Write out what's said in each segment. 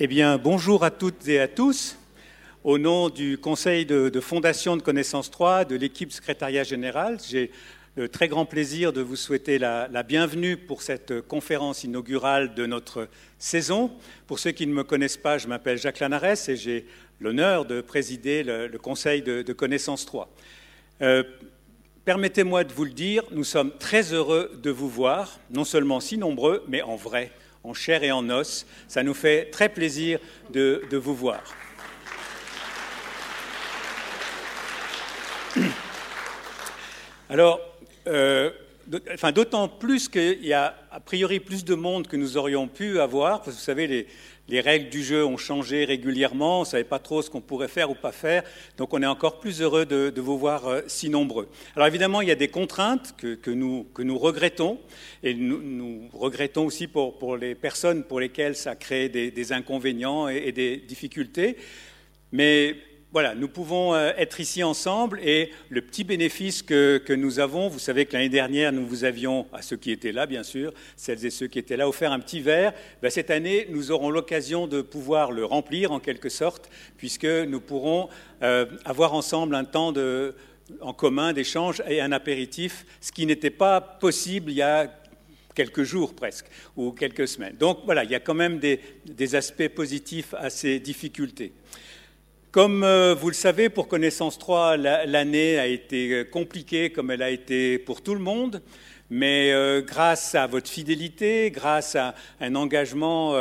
Eh bien, bonjour à toutes et à tous. Au nom du Conseil de, Fondation de Connaissance 3, de l'équipe secrétariat général, j'ai le très grand plaisir de vous souhaiter la, bienvenue pour cette conférence inaugurale de notre saison. Pour ceux qui ne me connaissent pas, je m'appelle Jacques Lanares et j'ai l'honneur de présider le, Conseil de, Connaissance 3. Euh, permettez-moi de vous le dire, nous sommes très heureux de vous voir, non seulement si nombreux, mais en vrai en chair et en os. Ça nous fait très plaisir de, vous voir. Alors, euh, d'autant plus qu'il y a a priori plus de monde que nous aurions pu avoir, parce vous savez, les, les règles du jeu ont changé régulièrement, on ne savait pas trop ce qu'on pourrait faire ou pas faire, donc on est encore plus heureux de, vous voir euh, si nombreux. Alors évidemment, il y a des contraintes que, nous, regrettons, et nous, regrettons aussi pour, les personnes pour lesquelles ça crée des, inconvénients et, et des difficultés, mais voilà, nous pouvons euh, être ici ensemble et le petit bénéfice que, nous avons, vous savez que l'année dernière, nous vous avions, à ceux qui étaient là, bien sûr, celles et ceux qui étaient là, offert un petit verre. Ben, cette année, nous aurons l'occasion de pouvoir le remplir en quelque sorte, puisque nous pourrons euh, avoir ensemble un temps en commun d'échange et un apéritif, ce qui n'était pas possible il y a quelques jours presque, ou quelques semaines. Donc voilà, il y a quand même des aspects positifs à ces difficultés. Comme euh, vous le savez, pour Connaissance 3, l'année a été euh, compliquée comme elle a été pour tout le monde, mais euh, grâce à votre fidélité, grâce à un engagement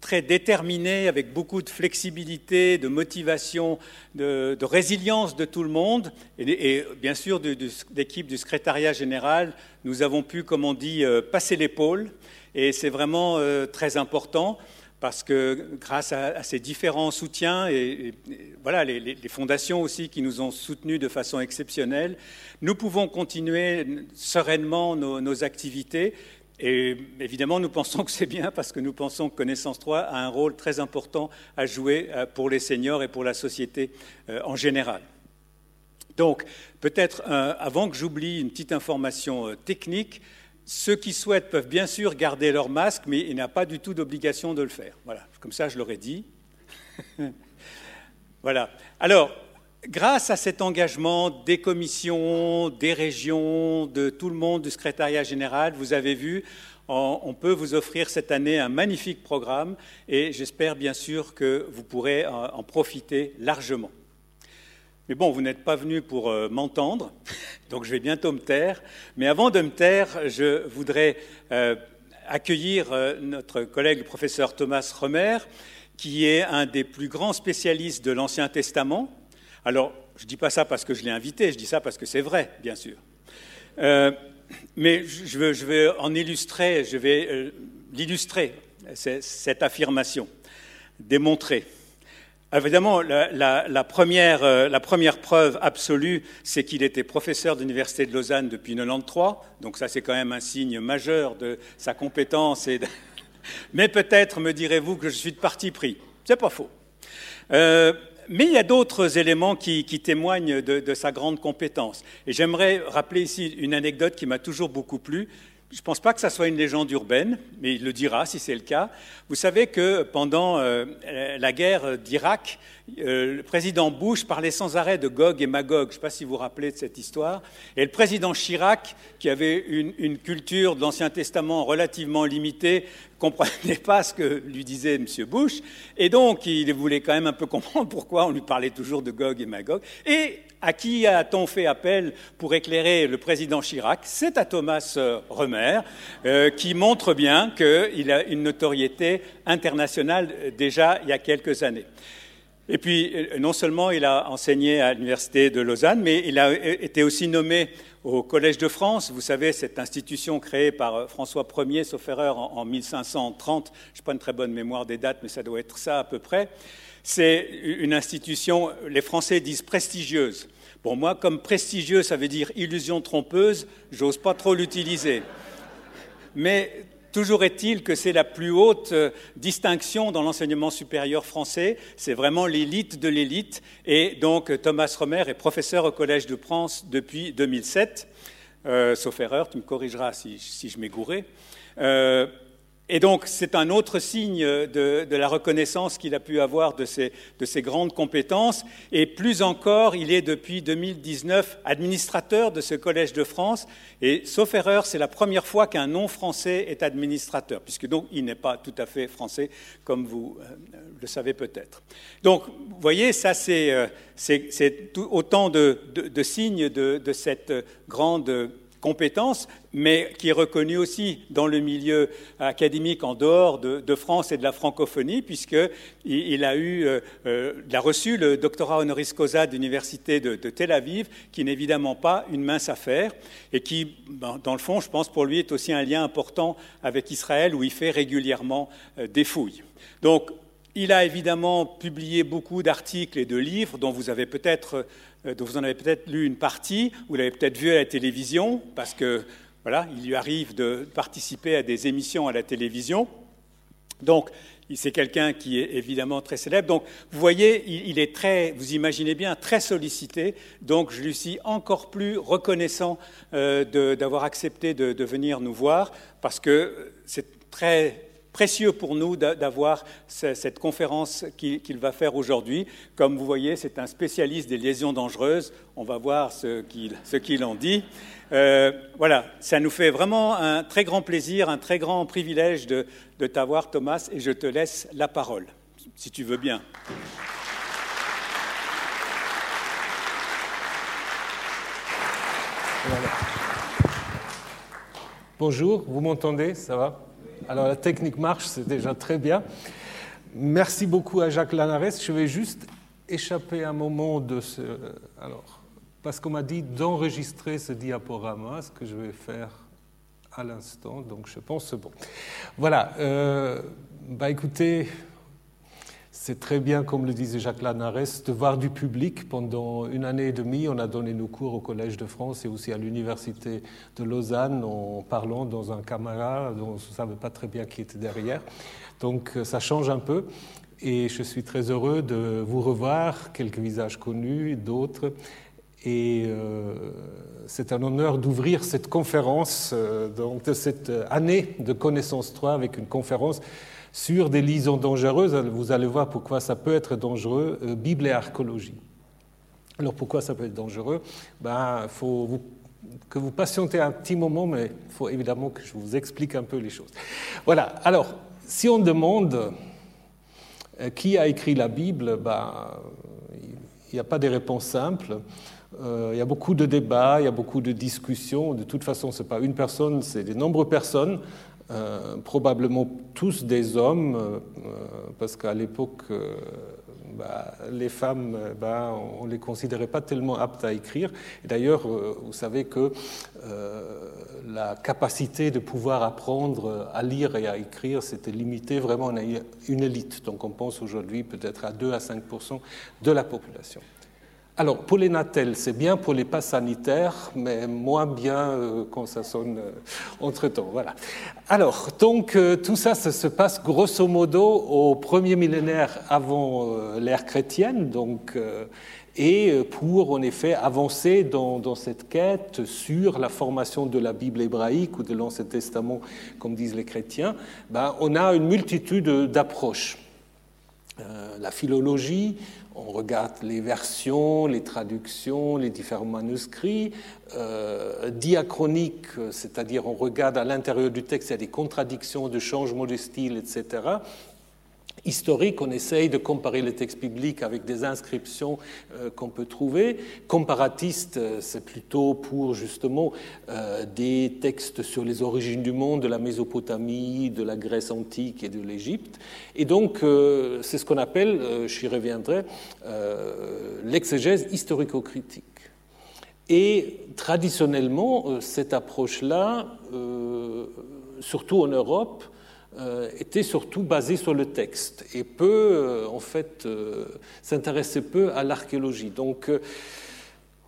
très déterminé, avec beaucoup de flexibilité, de motivation, de, résilience de tout le monde, et, bien sûr d'équipe du secrétariat général, nous avons pu, comme on dit, passer l'épaule, et c'est vraiment très important parce que grâce à, ces différents soutiens et, voilà les, fondations aussi qui nous ont soutenus de façon exceptionnelle, nous pouvons continuer sereinement nos, activités. Et évidemment, nous pensons que c'est bien parce que nous pensons que Connaissance 3 a un rôle très important à jouer euh, pour les seniors et pour la société euh, en général. Donc, peut-être, euh, avant que j'oublie une petite information technique, ceux qui souhaitent peuvent bien sûr garder leur masque, mais il n'y a pas du tout d'obligation de le faire. Voilà, comme ça je l'aurais dit. voilà. Alors, grâce à cet engagement des commissions, des régions, de tout le monde, du secrétariat général, vous avez vu, on peut vous offrir cette année un magnifique programme et j'espère bien sûr que vous pourrez en profiter largement. Mais bon, vous n'êtes pas venu pour euh, m'entendre, donc je vais bientôt me taire. Mais avant de me taire, je voudrais euh, accueillir euh, notre collègue professeur Thomas Romer, qui est un des plus grands spécialistes de l'Ancien Testament. Alors, je ne dis pas ça parce que je l'ai invité, je dis ça parce que c'est vrai, bien sûr. mais je vais, en illustrer, je vais l'illustrer, cette affirmation, démontrer. Évidemment, la, première, euh, la, première, preuve absolue, c'est qu'il était professeur d'université de Lausanne depuis 93, donc ça c'est quand même un signe majeur de sa compétence. Mais peut-être me direz-vous que je suis de parti pris. C'est pas faux. Euh, mais il y a d'autres éléments qui, témoignent de, sa grande compétence. Et j'aimerais rappeler ici une anecdote qui m'a toujours beaucoup plu. Je ne pense pas que ça soit une légende urbaine, mais il le dira si c'est le cas. Vous savez que pendant euh, la guerre d'Irak, euh, le président Bush parlait sans arrêt de Gog et Magog. Je ne sais pas si vous vous rappelez de cette histoire. Et le président Chirac, qui avait une culture de l'Ancien Testament relativement limitée, comprenait pas ce que lui disait M. Bush. Et donc, il voulait quand même un peu comprendre pourquoi on lui parlait toujours de Gog et Magog. Et à qui a-t-on fait appel pour éclairer le président Chirac? C'est à Thomas euh, Remer, euh, qui montre bien qu'il a une notoriété internationale euh, déjà il y a quelques années. Et puis, non seulement il a enseigné à l'Université de Lausanne, mais il a été aussi nommé au Collège de France. Vous savez, cette institution créée par François Ier, sauf erreur, en 1530. Je n'ai pas une très bonne mémoire des dates, mais ça doit être ça à peu près. C'est une institution, les Français disent prestigieuse. Pour moi, comme prestigieux, ça veut dire illusion trompeuse, j'ose pas trop l'utiliser. Mais toujours est-il que c'est la plus haute euh, distinction dans l'enseignement supérieur français. C'est vraiment l'élite de l'élite. Et donc, Thomas Romer est professeur au Collège de France depuis 2007. Euh, sauf erreur, tu me corrigeras si, je m'ai. Euh, Et donc, c'est un autre signe de, la reconnaissance qu'il a pu avoir de ses, de ses, grandes compétences. Et plus encore, il est depuis 2019 administrateur de ce Collège de France. Et sauf erreur, c'est la première fois qu'un non-français est administrateur, puisque donc il n'est pas tout à fait français, comme vous euh, le savez peut-être. Donc, vous voyez, ça, c'est euh, autant de, de signes de, cette grande compétence, mais qui est reconnu aussi dans le milieu académique en dehors de, France et de la francophonie, puisqu'il il a, eu, euh, euh, a reçu le doctorat honoris causa de l'Université de, Tel Aviv, qui n'est évidemment pas une mince affaire, et qui, ben, dans le fond, je pense pour lui, est aussi un lien important avec Israël, où il fait régulièrement euh, des fouilles. Donc, il a évidemment publié beaucoup d'articles et de livres dont vous avez peut-être euh, dont vous en avez peut-être lu une partie, vous l'avez peut-être vu à la télévision, parce que voilà, il lui arrive de participer à des émissions à la télévision. Donc, c'est quelqu'un qui est évidemment très célèbre. Donc, vous voyez, il est très, vous imaginez bien, très sollicité. Donc, je lui suis encore plus reconnaissant euh, d'avoir accepté de, de, venir nous voir, parce que c'est très précieux pour nous d'avoir cette conférence qu'il va faire aujourd'hui. Comme vous voyez, c'est un spécialiste des lésions dangereuses. On va voir ce qu'il en dit. Euh, voilà, ça nous fait vraiment un très grand plaisir, un très grand privilège de, t'avoir, Thomas, et je te laisse la parole, si tu veux bien. Bonjour, vous m'entendez? Ça va? Alors la technique marche, c'est déjà très bien. Merci beaucoup à Jacques Lanares. Je vais juste échapper un moment de ce. Alors, parce qu'on m'a dit d'enregistrer ce diaporama, ce que je vais faire à l'instant, donc je pense c'est bon. Voilà. Euh, bah écoutez, c'est très bien, comme le disait Jacques Lanares, de voir du public. Pendant une année et demie, on a donné nos cours au Collège de France et aussi à l'Université de Lausanne en parlant dans un caméra dont on ne savait pas très bien qui était derrière. Donc euh, ça change un peu. Et je suis très heureux de vous revoir, quelques visages connus, d'autres. Et euh, c'est un honneur d'ouvrir cette conférence, euh, cette année de Connaissance 3 avec une conférence sur des liaisons dangereuses. Vous allez voir pourquoi ça peut être dangereux, euh, Bible et archéologie. Alors pourquoi ça peut être dangereux? Ben, faut que vous patientez un petit moment, mais il faut évidemment que je vous explique un peu les choses. Voilà, alors si on demande euh, qui a écrit la Bible, ben, il n'y a pas de réponse simple. Euh, il y a beaucoup de débats, il y a beaucoup de discussions. De toute façon, ce n'est pas une personne, c'est de nombreuses personnes. Euh, probablement tous des hommes, euh, parce qu'à l'époque, euh, bah, les femmes, bah, on ne les considérait pas tellement aptes à écrire. D'ailleurs, vous savez que la capacité de pouvoir apprendre à lire et à écrire, c'était limité vraiment à une élite. Donc on pense aujourd'hui peut-être à 2 à 5% de la population. Alors, pour les natels, c'est bien pour les passes sanitaires, mais moins bien euh, quand ça sonne euh, entre-temps. Voilà. Alors, donc, euh, tout ça, ça se passe grosso modo au premier millénaire avant l'ère chrétienne, donc, et pour, en effet, avancer dans, dans, cette quête sur la formation de la Bible hébraïque ou de l'Ancien Testament, comme disent les chrétiens, ben, on a une multitude d'approches. la philologie, on regarde les versions, les traductions, les différents manuscrits. Euh, diachronique, c'est-à-dire on regarde à l'intérieur du texte, il y a des contradictions, de changements de style, etc historique, on essaye de comparer les textes bibliques avec des inscriptions euh, qu'on peut trouver. Comparatiste, euh, c'est plutôt pour justement euh, des textes sur les origines du monde, de la Mésopotamie, de la Grèce antique et de l'Égypte. Et donc, c'est ce qu'on appelle, j'y reviendrai, l'exégèse historico-critique. Et traditionnellement, cette approche-là, surtout en Europe, était surtout basé sur le texte et peu, euh, en fait, euh, s'intéressait peu à l'archéologie. Donc,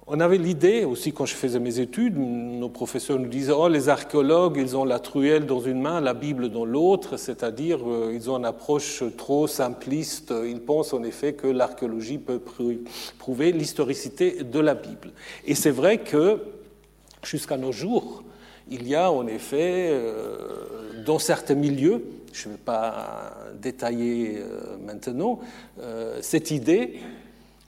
on avait l'idée, aussi quand je faisais mes études, nos professeurs nous disaient Oh, les archéologues, ils ont la truelle dans une main, la Bible dans l'autre, c'est-à-dire ils ont une approche trop simpliste. Ils pensent en effet que l'archéologie peut prouver l'historicité de la Bible. Et c'est vrai que jusqu'à nos jours, il y a en effet dans certains milieux, je ne vais pas détailler euh, maintenant, euh, cette idée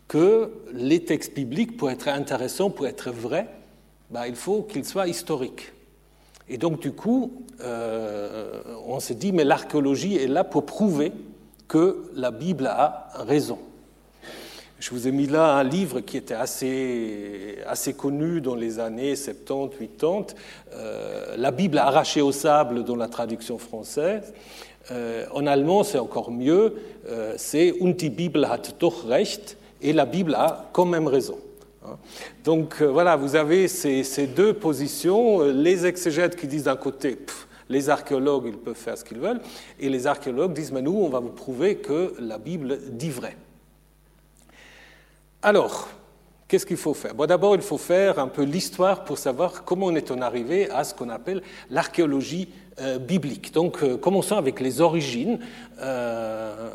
que les textes bibliques, pour être intéressants, pour être vrais, bah, il faut qu'ils soient historiques. Et donc, du coup, on s'est dit, mais l'archéologie est là pour prouver que la Bible a raison. Je vous ai mis là un livre qui était assez, assez connu dans les années 70, 80, euh, La Bible arrachée au sable dans la traduction française. Euh, en allemand, c'est encore mieux, euh, c'est Und die Bibel hat doch recht, et la Bible a quand même raison. Hein. Donc voilà, vous avez ces, ces, deux positions, les exégètes qui disent d'un côté, les archéologues, ils peuvent faire ce qu'ils veulent, et les archéologues disent, mais nous, on va vous prouver que la Bible dit vrai. Alors, qu'est-ce qu'il faut faire? Bon, D'abord, il faut faire un peu l'histoire pour savoir comment on est arrivé à ce qu'on appelle l'archéologie euh, biblique. Donc, euh, commençons avec les origines. Euh,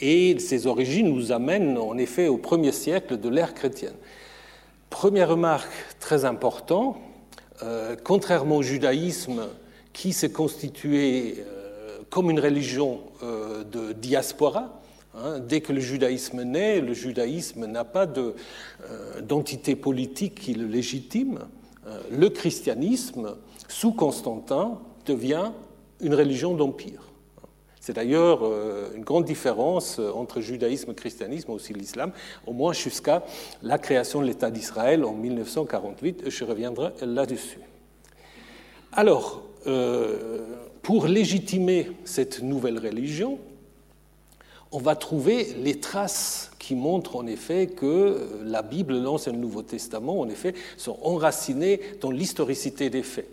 et ces origines nous amènent en effet au premier siècle de l'ère chrétienne. Première remarque très importante, contrairement au judaïsme qui s'est constitué comme une religion de diaspora, Hein, dès que le judaïsme naît, le judaïsme n'a pas euh, d'entité politique qui le légitime. Euh, le christianisme, sous Constantin, devient une religion d'empire. C'est d'ailleurs euh, une grande différence entre judaïsme christianisme, aussi l'islam, au moins jusqu'à la création de l'État d'Israël en 1948. Je reviendrai là-dessus. Alors, pour légitimer cette nouvelle religion, on va trouver les traces qui montrent en effet que la Bible, l'Ancien et le Nouveau Testament, en effet, sont enracinés dans l'historicité des faits.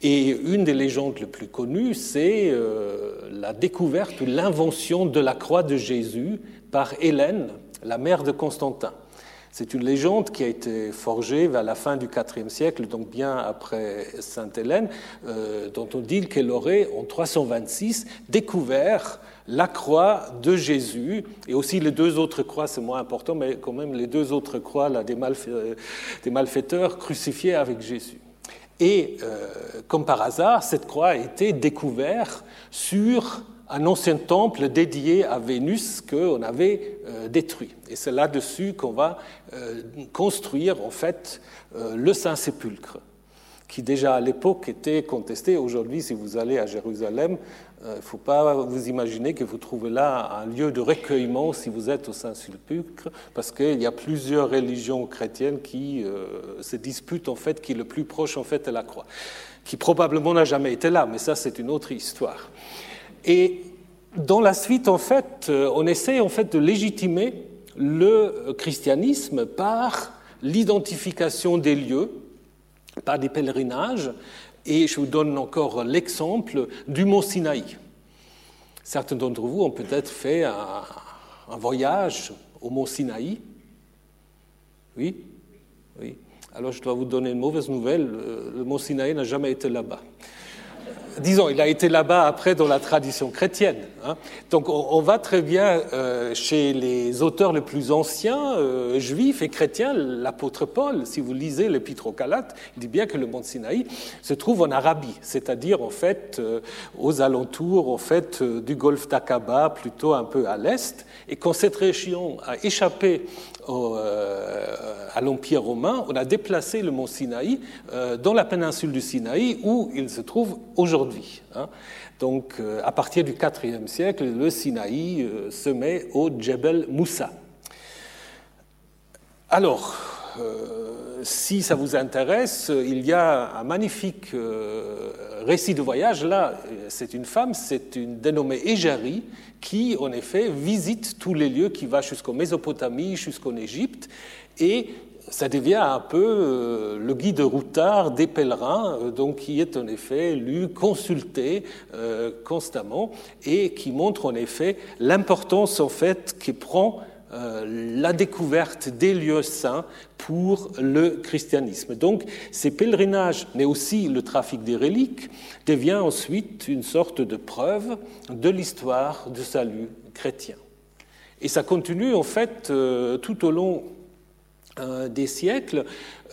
Et une des légendes les plus connues, c'est euh, la découverte ou l'invention de la croix de Jésus par Hélène, la mère de Constantin. C'est une légende qui a été forgée vers la fin du IVe siècle, donc bien après Sainte Hélène, euh, dont on dit qu'elle aurait, en 326, découvert la croix de Jésus, et aussi les deux autres croix, c'est moins important, mais quand même les deux autres croix là, des, malfaiteurs crucifiés avec Jésus. Et euh, comme par hasard, cette croix a été découverte sur un ancien temple dédié à Vénus qu'on avait euh, détruit. Et c'est là-dessus qu'on va euh, construire en fait le Saint-Sépulcre, qui déjà à l'époque était contesté. Aujourd'hui, si vous allez à Jérusalem, il euh, ne faut pas vous imaginer que vous trouvez là un lieu de recueillement si vous êtes au Saint-Sulpice, parce qu'il y a plusieurs religions chrétiennes qui euh, se disputent en fait qui est le plus proche en fait de la croix, qui probablement n'a jamais été là, mais ça c'est une autre histoire. Et dans la suite en fait, euh, on essaie en fait de légitimer le christianisme par l'identification des lieux, par des pèlerinages, et je vous donne encore l'exemple du mont Sinaï. Certains d'entre vous ont peut-être fait un, voyage au mont Sinaï. Oui? Oui. Alors je dois vous donner une mauvaise nouvelle. Le mont Sinaï n'a jamais été là-bas disons, il a été là-bas après dans la tradition chrétienne. Hein. Donc on, va très bien euh, chez les auteurs les plus anciens, euh, juifs et chrétiens, l'apôtre Paul, si vous lisez l'épître aux Galates, il dit bien que le mont Sinaï se trouve en Arabie, c'est-à-dire en fait euh, aux alentours en fait du golfe d'Aqaba, plutôt un peu à l'est, et quand cette région a échappé à l'Empire romain, on a déplacé le mont Sinaï dans la péninsule du Sinaï où il se trouve aujourd'hui Hein. Donc, euh, à partir du IVe siècle, le Sinaï euh, se met au Djebel Moussa. Alors, euh, si ça vous intéresse, il y a un magnifique récit de voyage. Là, c'est une femme, c'est une dénommée Égérie, qui, en effet, visite tous les lieux qui vont jusqu'en Mésopotamie, jusqu'en Égypte, et ça devient un peu euh, le guide routard des pèlerins, euh, donc qui est en effet lu, consulté euh, constamment et qui montre en effet l'importance en fait que prend la découverte des lieux saints pour le christianisme. Donc ces pèlerinages, mais aussi le trafic des reliques, devient ensuite une sorte de preuve de l'histoire du salut chrétien. Et ça continue en fait tout au long euh, des siècles,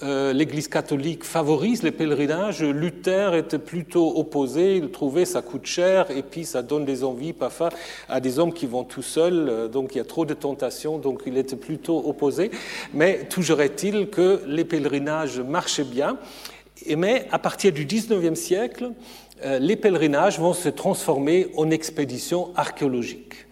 euh, l'Église catholique favorise les pèlerinages. Luther était plutôt opposé, il trouvait ça coûte cher et puis ça donne des envies parfois à des hommes qui vont tout seuls, euh, donc il y a trop de tentations, donc il était plutôt opposé. Mais toujours est-il que les pèlerinages marchaient bien. Mais à partir du 19e siècle, les pèlerinages vont se transformer en expéditions archéologiques.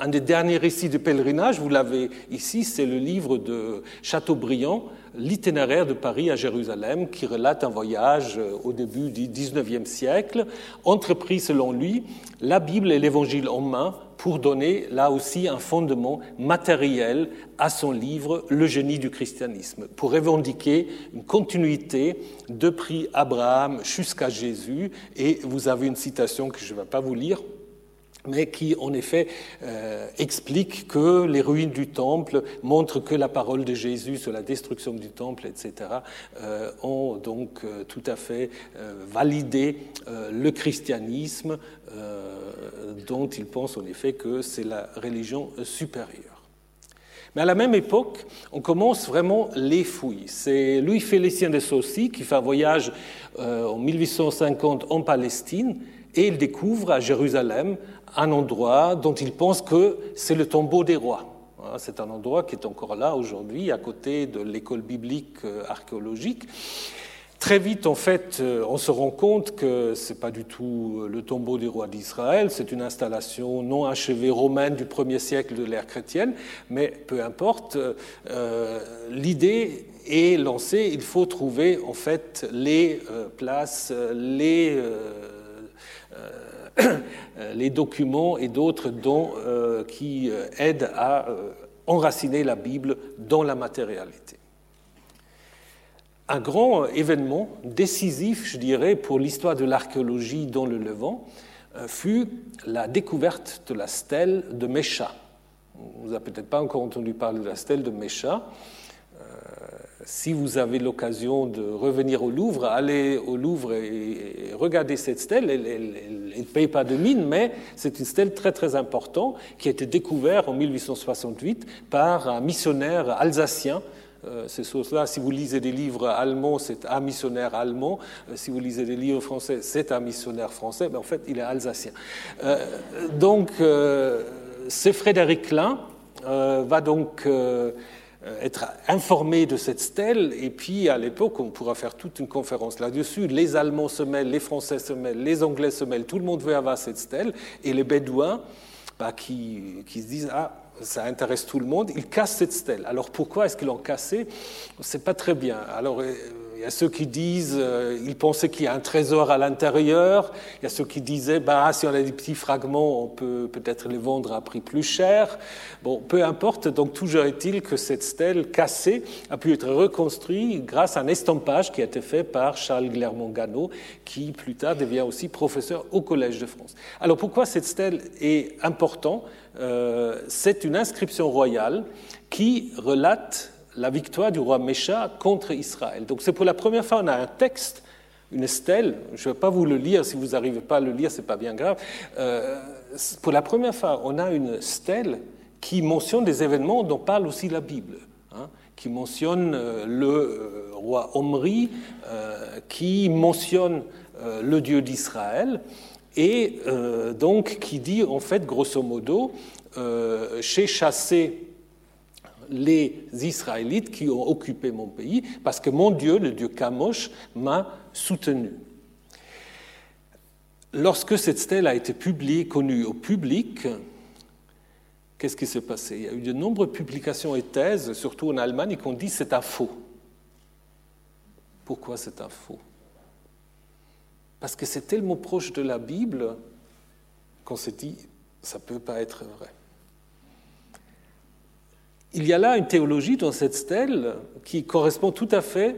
Un des derniers récits de pèlerinage, vous l'avez ici, c'est le livre de Chateaubriand, L'itinéraire de Paris à Jérusalem, qui relate un voyage euh, au début du XIXe siècle, entrepris selon lui, la Bible et l'Évangile en main, pour donner là aussi un fondement matériel à son livre Le génie du christianisme, pour revendiquer une continuité depuis Abraham jusqu'à Jésus. Et vous avez une citation que je ne vais pas vous lire, mais qui en effet euh, explique que les ruines du temple montrent que la parole de Jésus sur la destruction du temple, etc., euh, ont donc euh, tout à fait validé le christianisme dont il pense en effet que c'est la religion supérieure. Mais à la même époque, on commence vraiment les fouilles. C'est Louis Félicien de Saucy qui fait un voyage en 1850 en Palestine et il découvre à Jérusalem un endroit dont il pense que c'est le tombeau des rois. C'est un endroit qui est encore là aujourd'hui, à côté de l'école biblique euh, archéologique. Très vite, en fait, euh, on se rend compte que ce n'est pas du tout euh, le tombeau des rois d'Israël, c'est une installation non achevée romaine du premier siècle de l'ère chrétienne, mais peu importe, l'idée est lancée, il faut trouver en fait les places, les les documents et d'autres dons euh, qui euh, aident à enraciner la Bible dans la matérialité. Un grand événement décisif, je dirais, pour l'histoire de l'archéologie dans le Levant fut la découverte de la stèle de Mécha. Vous n'avez peut-être pas encore entendu parler de la stèle de Mécha si vous avez l'occasion de revenir au Louvre, allez au Louvre et, regardez cette stèle. Elle ne paye pas de mine, mais c'est une stèle très très importante qui a été découverte en 1868 par un missionnaire alsacien. Euh, c'est là si vous lisez des livres allemands, c'est un missionnaire allemand. Euh, si vous lisez des livres français, c'est un missionnaire français. Mais en fait, il est alsacien. Euh, donc, c'est Frédéric Klein va donc être informé de cette stèle. Et puis, à l'époque, on pourra faire toute une conférence là-dessus. Les Allemands se mêlent, les Français se mêlent, les Anglais se mêlent. Tout le monde veut avoir cette stèle. Et les Bédouins, bah, qui, qui se disent Ah, ça intéresse tout le monde, ils cassent cette stèle. Alors pourquoi est-ce qu'ils l'ont cassée? Sait pas très bien. Alors euh, il y a ceux qui disent euh, ils pensaient qu'il y a un trésor à l'intérieur. Il y a ceux qui disaient bah, si on a des petits fragments, on peut peut-être les vendre à prix plus cher. Bon, peu importe. Donc toujours est-il que cette stèle cassée a pu être reconstruite grâce à un estampage qui a été fait par Charles Clermont Gano, qui plus tard devient aussi professeur au Collège de France. Alors pourquoi cette stèle est importante? Euh, C'est une inscription royale qui relate la victoire du roi Mécha contre Israël. Donc c'est pour la première fois on a un texte, une stèle. Je ne vais pas vous le lire. Si vous n'arrivez pas à le lire, c'est pas bien grave. Euh, pour la première fois, on a une stèle qui mentionne des événements dont parle aussi la Bible. Hein, qui mentionne euh, le euh, roi Omri, qui mentionne le Dieu d'Israël, et donc qui dit en fait grosso modo, j'ai chassé les Israélites qui ont occupé mon pays, parce que mon Dieu, le Dieu Kamosh, m'a soutenu. Lorsque cette stèle a été publiée, connue au public, qu'est-ce qui s'est passé? Il y a eu de nombreuses publications et thèses, surtout en Allemagne, qui ont dit c'est un faux. Pourquoi c'est un faux? Parce que c'est tellement proche de la Bible qu'on s'est dit ça ne peut pas être vrai. Il y a là une théologie dans cette stèle qui correspond tout à fait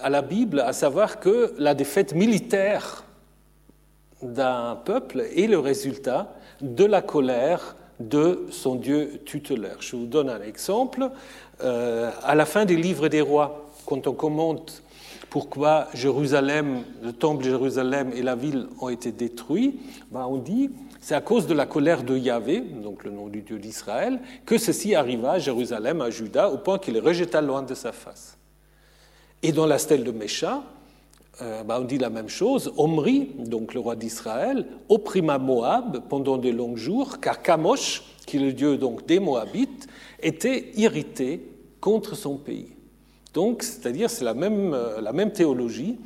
à la Bible, à savoir que la défaite militaire d'un peuple est le résultat de la colère de son Dieu tutélaire. Je vous donne un exemple. Euh, à la fin des livres des rois, quand on commente pourquoi Jérusalem, le temple de Jérusalem et la ville ont été détruits, ben on dit c'est à cause de la colère de Yahvé, donc le nom du Dieu d'Israël, que ceci arriva à Jérusalem, à Juda, au point qu'il les rejeta loin de sa face. Et dans la stèle de Mécha, euh, ben, on dit la même chose. Omri, donc le roi d'Israël, opprima Moab pendant de longs jours, car Kamosh, qui est le dieu donc des Moabites, était irrité contre son pays. Donc, c'est-à-dire, c'est la même, euh, la même théologie.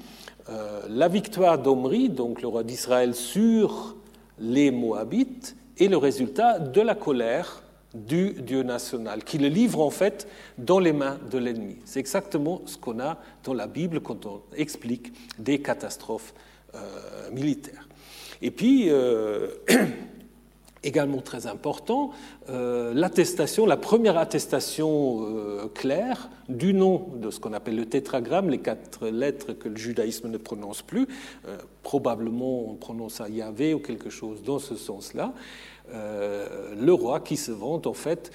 Euh, la victoire d'Omri, donc le roi d'Israël, sur les Moabites, est le résultat de la colère du Dieu national, qui le livre en fait dans les mains de l'ennemi. C'est exactement ce qu'on a dans la Bible quand on explique des catastrophes euh, militaires. Et puis, également très important, euh, l'attestation, la première attestation euh, claire du nom de ce qu'on appelle le tétragramme, les quatre lettres que le judaïsme ne prononce plus, euh, probablement on prononce à Yahvé ou quelque chose dans ce sens-là, le roi qui se vante en fait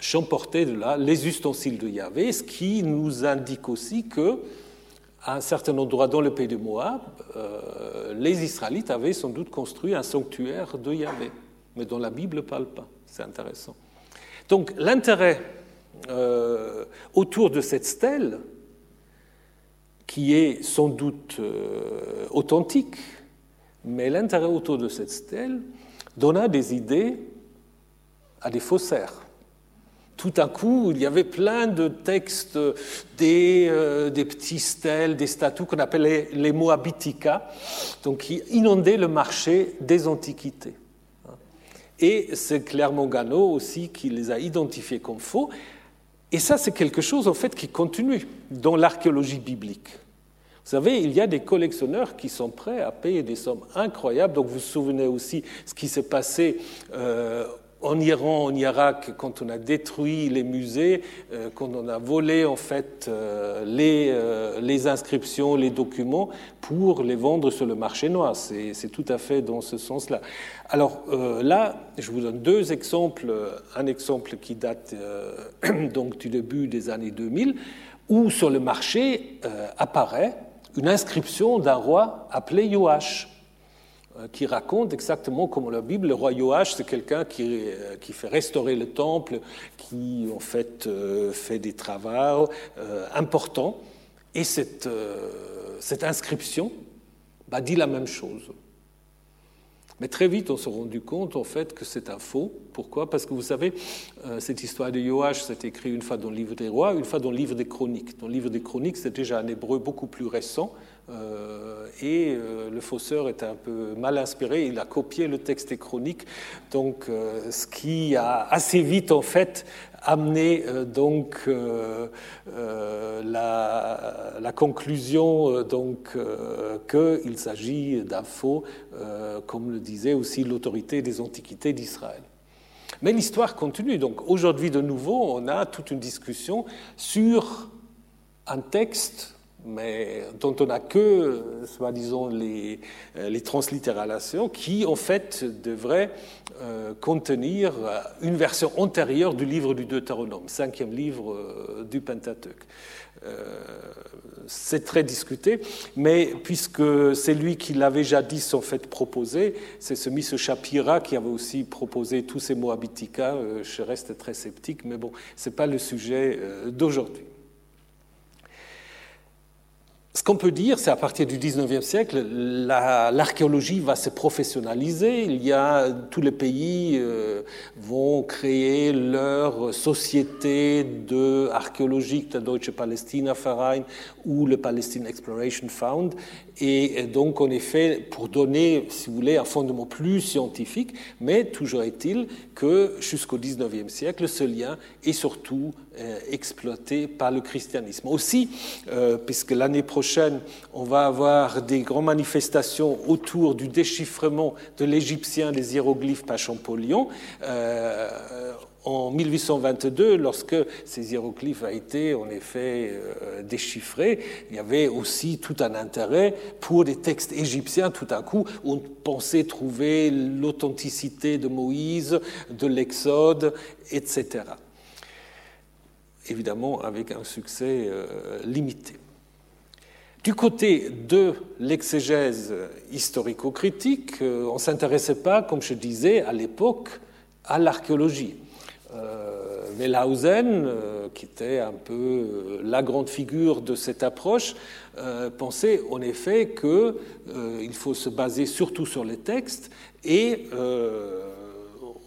j'emportais de là les ustensiles de Yahvé, ce qui nous indique aussi que à un certain endroit dans le pays de Moab, euh, les Israélites avaient sans doute construit un sanctuaire de Yahvé, mais dont la Bible ne parle pas. C'est intéressant. Donc l'intérêt euh, autour de cette stèle, qui est sans doute euh, authentique, mais l'intérêt autour de cette stèle donna des idées à des faussaires tout à coup, il y avait plein de textes, des, euh, des petits stèles, des statues qu'on appelait les Moabitica, donc qui inondaient le marché des antiquités. Et c'est Clermont Ganneau aussi qui les a identifiés comme faux. Et ça, c'est quelque chose en fait qui continue dans l'archéologie biblique. Vous savez, il y a des collectionneurs qui sont prêts à payer des sommes incroyables. Donc vous vous souvenez aussi ce qui s'est passé euh, en Iran, en Irak, quand on a détruit les musées, euh, quand on a volé en fait euh, les, euh, les, inscriptions, les documents pour les vendre sur le marché noir. C'est tout à fait dans ce sens-là. Alors là, je vous donne deux exemples. Un exemple qui date donc du début des années 2000, où sur le marché apparaît une inscription d'un roi appelé Yoash. Euh, qui raconte exactement comme la Bible, le roi Joach, c'est quelqu'un qui, euh, qui, fait restaurer le temple, qui en fait euh, fait des travaux importants. Et cette, cette inscription bah, dit la même chose. Mais très vite, on s'est rendu compte en fait que c'est un faux. Pourquoi? Parce que vous savez, cette histoire de Joach, c'est écrit une fois dans le livre des rois, une fois dans le livre des chroniques. Dans le livre des chroniques, c'est déjà un hébreu beaucoup plus récent, et euh, le fausseur était un peu mal inspiré, il a copié le texte des chroniques, donc euh, ce qui a assez vite en fait amené donc la, conclusion donc qu'il s'agit d'un faux, comme le disait aussi l'autorité des antiquités d'Israël. Mais l'histoire continue. Donc aujourd'hui, de nouveau, on a toute une discussion sur un texte mais dont on n'a que, soi-disant, les, euh, translittérations, qui en fait devraient euh, contenir une version antérieure du livre du Deutéronome, cinquième livre euh, du Pentateuque. c'est très discuté, mais puisque c'est lui qui l'avait jadis en fait proposé, c'est ce Miss Shapira qui avait aussi proposé tous ces Moabitica. je reste très sceptique, mais bon, c'est pas le sujet d'aujourd'hui. Ce qu'on peut dire, c'est à partir du 19e siècle, l'archéologie va se professionnaliser. Il y a tous les pays euh, vont créer leur société de Deutsche Palästina Verein ou le Palestine Exploration Fund, et donc en effet pour donner, si vous voulez, un fondement plus scientifique. Mais toujours est-il que jusqu'au 19e siècle, ce lien est surtout euh, exploité par le christianisme. Aussi, euh, puisque l'année prochaine, on va avoir des grandes manifestations autour du déchiffrement de l'égyptien des hiéroglyphes par Champollion, euh, en 1822, lorsque ces hiéroglyphes ont été en effet déchiffrés, il y avait aussi tout un intérêt pour des textes égyptiens. Tout à coup, on pensait trouver l'authenticité de Moïse, de l'Exode, etc évidemment avec un succès euh, limité. Du côté de l'exégèse historico-critique, on ne s'intéressait pas, comme je disais, à l'époque, à l'archéologie. Wellhausen, qui était un peu la grande figure de cette approche, pensait en effet qu'il faut se baser surtout sur les textes et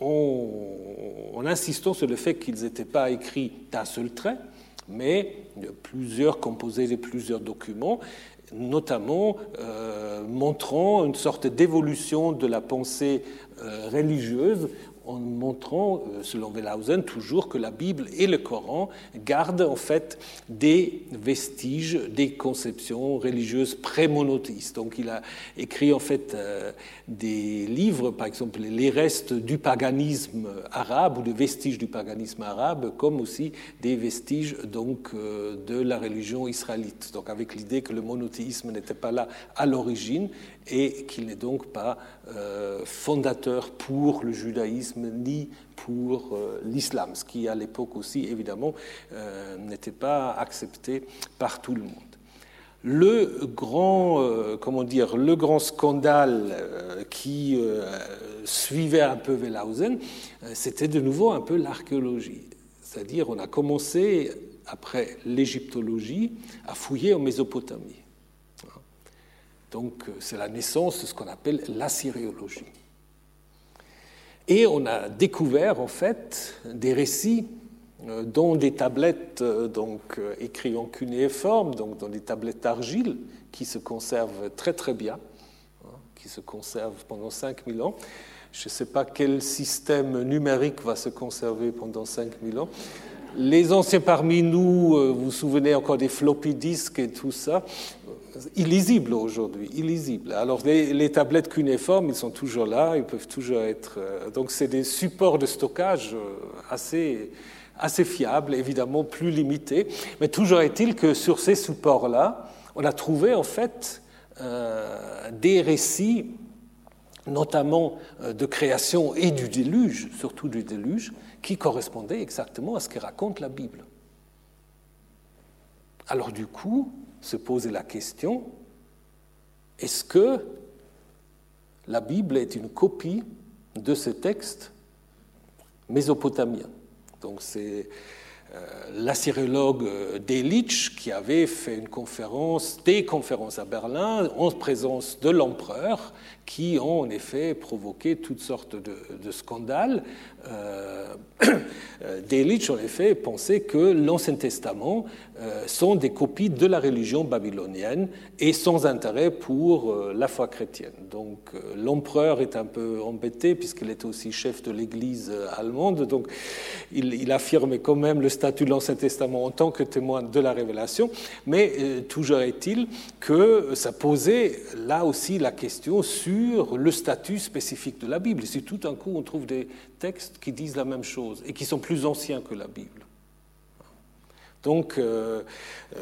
en, insistant sur le fait qu'ils n'étaient pas écrits d'un seul trait, mais plusieurs composés de plusieurs documents, notamment euh, montrant une sorte d'évolution de la pensée euh, religieuse en montrant, euh, selon Wellhausen, toujours que la Bible et le Coran gardent en fait des vestiges des conceptions religieuses pré-monothéistes. Donc il a écrit en fait euh, des livres, par exemple les restes du paganisme arabe ou des vestiges du paganisme arabe, comme aussi des vestiges donc euh, de la religion israélite. Donc avec l'idée que le monothéisme n'était pas là à l'origine et qu'il n'est donc pas fondateur pour le judaïsme ni pour euh, l'islam, ce qui à l'époque aussi évidemment euh, n'était pas accepté par tout le monde. Le grand, euh, comment dire, le grand scandale qui suivait un peu Wellhausen, c'était de nouveau un peu l'archéologie. C'est-à-dire, on a commencé, après l'égyptologie, à fouiller en Mésopotamie. Donc, c'est la naissance de ce qu'on appelle l'assyriologie. Et on a découvert en fait des récits euh, dont des tablettes euh, donc euh, écrites en cunéiforme, donc dans des tablettes d'argile qui se conservent très très bien, hein, qui se conservent pendant 5000 ans. Je ne sais pas quel système numérique va se conserver pendant 5000 ans. Les anciens parmi nous, vous vous souvenez encore des floppy disks et tout ça illisible aujourd'hui, illisible. Alors les, tablettes cunéiformes, ils sont toujours là, ils peuvent toujours être. Euh, donc c'est des supports de stockage euh, assez assez fiables, évidemment plus limités. Mais toujours est-il que sur ces supports-là, on a trouvé en fait euh, des récits, notamment de création et du déluge, surtout du déluge, qui correspondaient exactement à ce que raconte la Bible. Alors du coup, se poser la question, est-ce que la Bible est une copie de ce texte mésopotamien? Donc c'est euh, l'assyriologue euh, Delitzsch qui avait fait une conférence, des conférences à Berlin en présence de l'empereur qui ont en effet provoqué toutes sortes de, scandales. Delitzsch, en effet, pensait que l'Ancien Testament euh, sont des copies de la religion babylonienne et sans intérêt pour euh, la foi chrétienne. Donc euh, l'empereur est un peu embêté puisqu'il était aussi chef de l'Église allemande, donc il, il, affirmait quand même le statut de l'Ancien Testament en tant que témoin de la révélation, mais toujours est-il que ça posait là aussi la question sur le statut spécifique de la Bible. Si tout d'un coup on trouve des textes qui disent la même chose et qui sont plus anciens que la Bible. Donc, euh, euh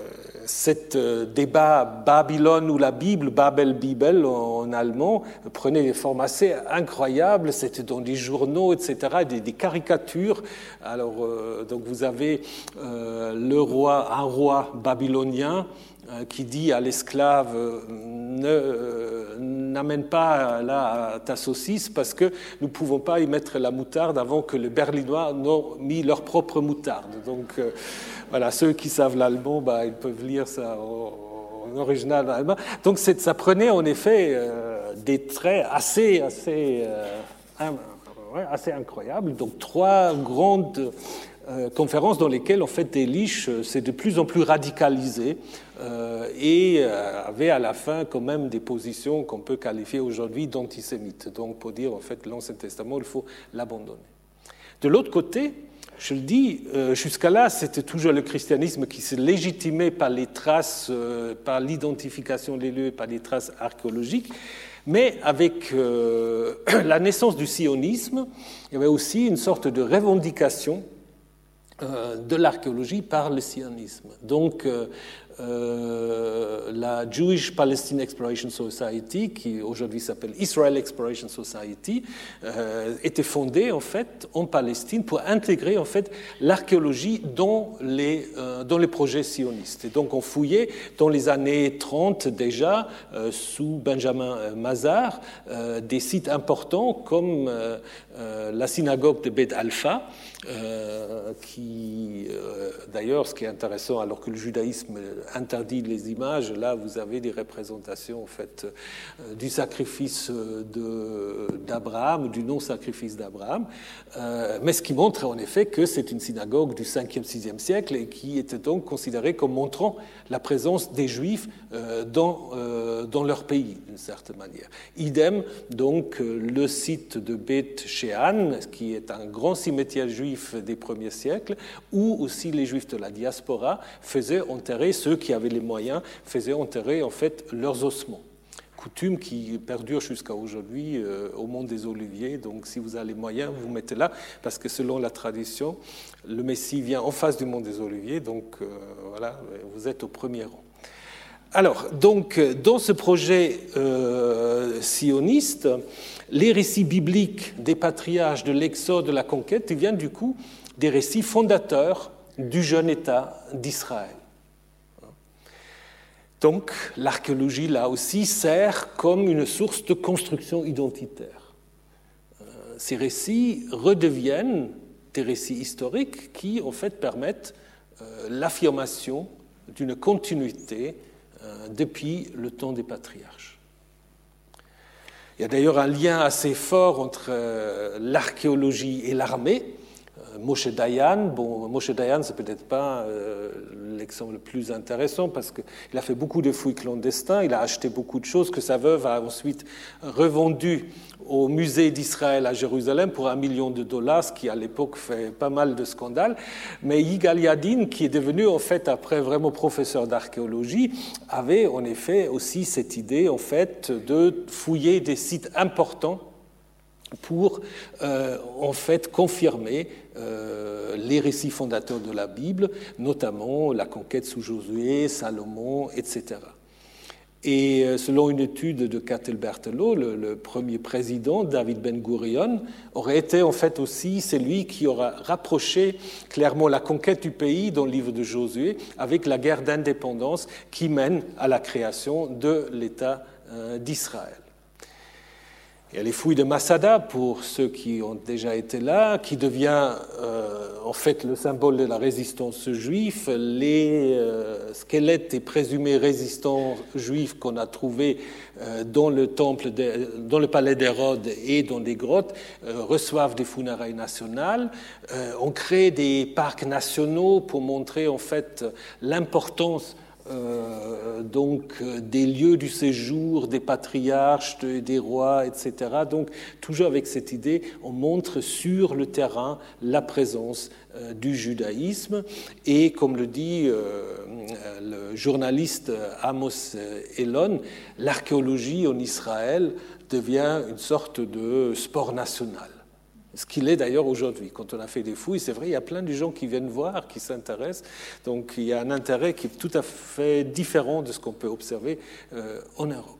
euh, débat Babylone ou la Bible, Babel Bibel en, allemand, prenait des formes assez incroyables. C'était dans des journaux, etc., des, caricatures. Alors, euh, donc vous avez le roi, un roi babylonien qui dit à l'esclave n'amène pas là ta saucisse parce que nous ne pouvons pas y mettre la moutarde avant que les Berlinois n'ont mis leur propre moutarde. Donc voilà, ceux qui savent l'allemand, bah, ils peuvent lire ça en, original allemand. Donc ça prenait en effet euh, des traits assez, assez, euh, assez incroyables. Donc trois grandes euh, conférences dans lesquelles en fait Delitzsch s'est de plus en plus radicalisé et avait à la fin quand même des positions qu'on peut qualifier aujourd'hui d'antisémites. Donc pour dire en fait l'Ancien Testament, il faut l'abandonner. De l'autre côté, je le dis, euh, jusqu'à là, c'était toujours le christianisme qui se légitimait par les traces, euh, par l'identification des lieux, par les traces archéologiques. Mais avec euh, la naissance du sionisme, il y avait aussi une sorte de revendication de l'archéologie par le sionisme. Donc, euh, la Jewish Palestine Exploration Society, qui aujourd'hui s'appelle Israel Exploration Society, euh, était fondée en fait en Palestine pour intégrer en fait l'archéologie dans les euh, dans les projets sionistes. Et donc on fouillait dans les années 30 déjà sous Benjamin Mazar des sites importants comme la synagogue de Beth Alpha, qui d'ailleurs ce qui est intéressant alors que le judaïsme interdit les images. Là, vous avez des représentations en euh, du sacrifice d'Abraham, du non-sacrifice d'Abraham. Euh, mais ce qui montre en effet que c'est une synagogue du 5e, 6e siècle et qui était donc considérée comme montrant la présence des Juifs euh, dans, dans leur pays, d'une certaine manière. Idem, donc, le site de Beth Shean, qui est un grand cimetière juif des premiers siècles, où aussi les Juifs de la diaspora faisaient enterrer ceux qui avaient les moyens faisaient enterrer en fait leurs ossements. Coutume qui perdure jusqu'à aujourd'hui euh, au monde des Oliviers. Donc, si vous avez les moyens, vous, mettez là, parce que selon la tradition, le Messie vient en face du monde des Oliviers. Donc, euh, voilà, vous êtes au premier rang. Alors, donc, dans ce projet euh, sioniste, les récits bibliques des patriarches de l'Exode, de la conquête, viennent du coup des récits fondateurs du jeune État d'Israël. Donc l'archéologie, là aussi, sert comme une source de construction identitaire. Euh, ces récits redeviennent des récits historiques qui, en fait, permettent euh, l'affirmation d'une continuité euh, depuis le temps des patriarches. Il y a d'ailleurs un lien assez fort entre l'archéologie et l'armée. Moshe Dayan, bon, Moshe Dayan, c'est peut-être pas euh, l'exemple le plus intéressant parce qu'il a fait beaucoup de fouilles clandestins, il a acheté beaucoup de choses que sa veuve a ensuite revendues au musée d'Israël à Jérusalem pour un million de dollars, ce qui à l'époque fait pas mal de scandales. Mais Yigal Yadin, qui est devenu en fait après vraiment professeur d'archéologie, avait en effet aussi cette idée en fait de fouiller des sites importants pour euh, en fait confirmer euh, les récits fondateurs de la Bible, notamment la conquête sous Josué, Salomon, etc. Et euh, selon une étude de Catel Berthelot, le, premier président, David Ben Gurion, aurait été en fait aussi celui qui aura rapproché clairement la conquête du pays dans le livre de Josué avec la guerre d'indépendance qui mène à la création de l'État d'Israël. Il y a les fouilles de Masada, pour ceux qui ont déjà été là, qui devient euh, en fait le symbole de la résistance juive. Les euh, squelettes et présumés résistants juifs qu'on a trouvés euh, dans le temple, dans le palais d'Hérode et dans des grottes reçoivent des funérailles nationales. on crée des parcs nationaux pour montrer en fait l'importance euh, donc euh, des lieux du séjour des patriarches, des rois, etc. Donc toujours avec cette idée, on montre sur le terrain la présence euh, du judaïsme et comme le dit le journaliste Amos Elon, l'archéologie en Israël devient une sorte de sport national ce qu'il est d'ailleurs aujourd'hui. Quand on a fait des fouilles, c'est vrai, il y a plein de gens qui viennent voir, qui s'intéressent. Donc il y a un intérêt qui est tout à fait différent de ce qu'on peut observer euh, en Europe.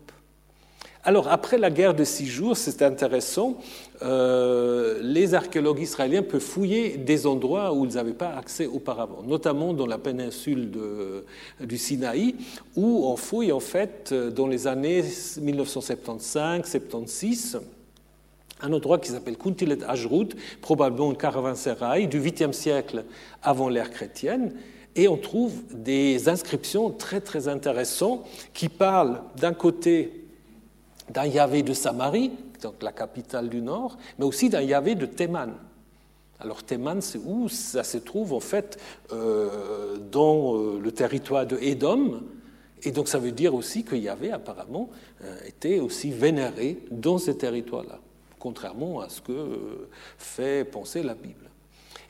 Alors, après la guerre de six jours, c'est intéressant, euh, les archéologues israéliens peuvent fouiller des endroits où ils n'avaient pas accès auparavant, notamment dans la péninsule du Sinaï, où on fouille en fait dans les années 1975-76 un endroit qui s'appelle Kuntilet Ajrut, probablement un caravansérail du 8e siècle avant l'ère chrétienne, et on trouve des inscriptions très très intéressantes qui parlent d'un côté d'un Yahvé de Samarie, donc la capitale du Nord, mais aussi d'un Yahvé de Théman. Alors Théman, c'est où? Ça se trouve en fait euh, dans euh, le territoire de Édom, et donc ça veut dire aussi que Yahvé apparemment euh, était aussi vénéré dans ce territoire-là contrairement à ce que fait penser la Bible.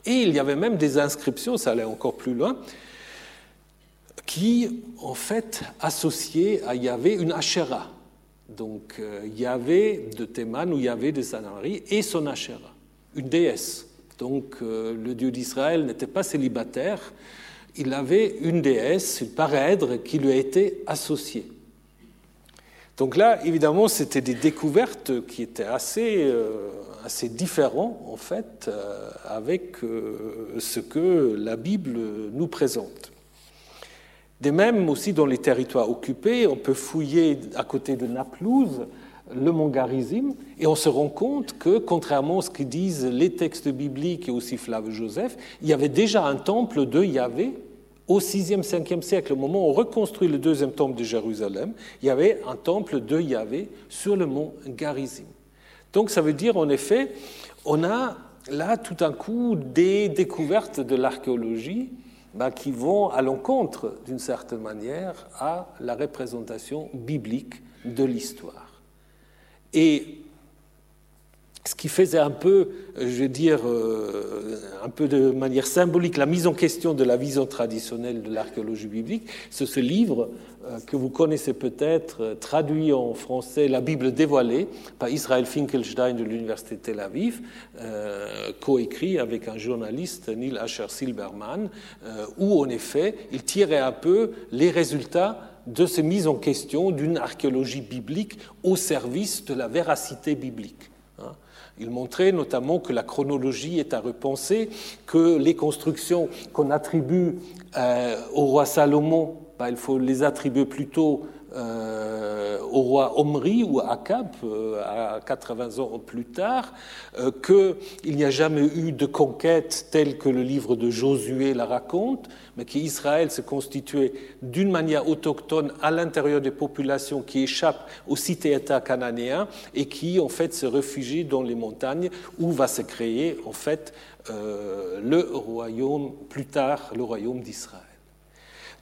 Et il y avait même des inscriptions, ça allait encore plus loin, qui en fait associaient à Yahvé une Asherah. Donc euh, Yahvé de Théman ou Yahvé de Sanari et son Asherah, une déesse. Donc euh, le Dieu d'Israël n'était pas célibataire, il avait une déesse, une parèdre, qui lui été associée. Donc là, évidemment, c'était des découvertes qui étaient assez, euh, différentes, en fait, euh, avec euh, ce que la Bible nous présente. De même, aussi dans les territoires occupés, on peut fouiller à côté de Naplouse le mont Garizim, et on se rend compte que, contrairement à ce que disent les textes bibliques et aussi Flavius Joseph, il y avait déjà un temple de Yahvé au 6e, 5e siècle, au moment où on reconstruit le deuxième temple de Jérusalem, il y avait un temple de Yahvé sur le mont Garizim. Donc ça veut dire, en effet, on a là tout un coup des découvertes de l'archéologie ben, qui vont à l'encontre, d'une certaine manière, à la représentation biblique de l'histoire. Et ce qui faisait un peu, je veux dire, euh, un peu de manière symbolique la mise en question de la vision traditionnelle de l'archéologie biblique, c'est ce livre euh, que vous connaissez peut-être, euh, traduit en français, La Bible dévoilée, par Israël Finkelstein de l'Université de Tel Aviv, coécrit avec un journaliste, Neil Asher Silberman, où en effet, il tirait un peu les résultats de ces mises en question d'une archéologie biblique au service de la véracité biblique. Il montrait notamment que la chronologie est à repenser, que les constructions qu'on attribue euh, au roi Salomon, ben, il faut les attribuer plutôt euh, au roi Omri ou à Akab, euh, à 80 ans plus tard, qu'il n'y a jamais eu de conquête telle que le livre de Josué la raconte, mais qu'Israël se constituait d'une manière autochtone à l'intérieur des populations qui échappent aux cités-États cananéens et qui en fait se réfugient dans les montagnes où va se créer en fait le royaume, plus tard le royaume d'Israël.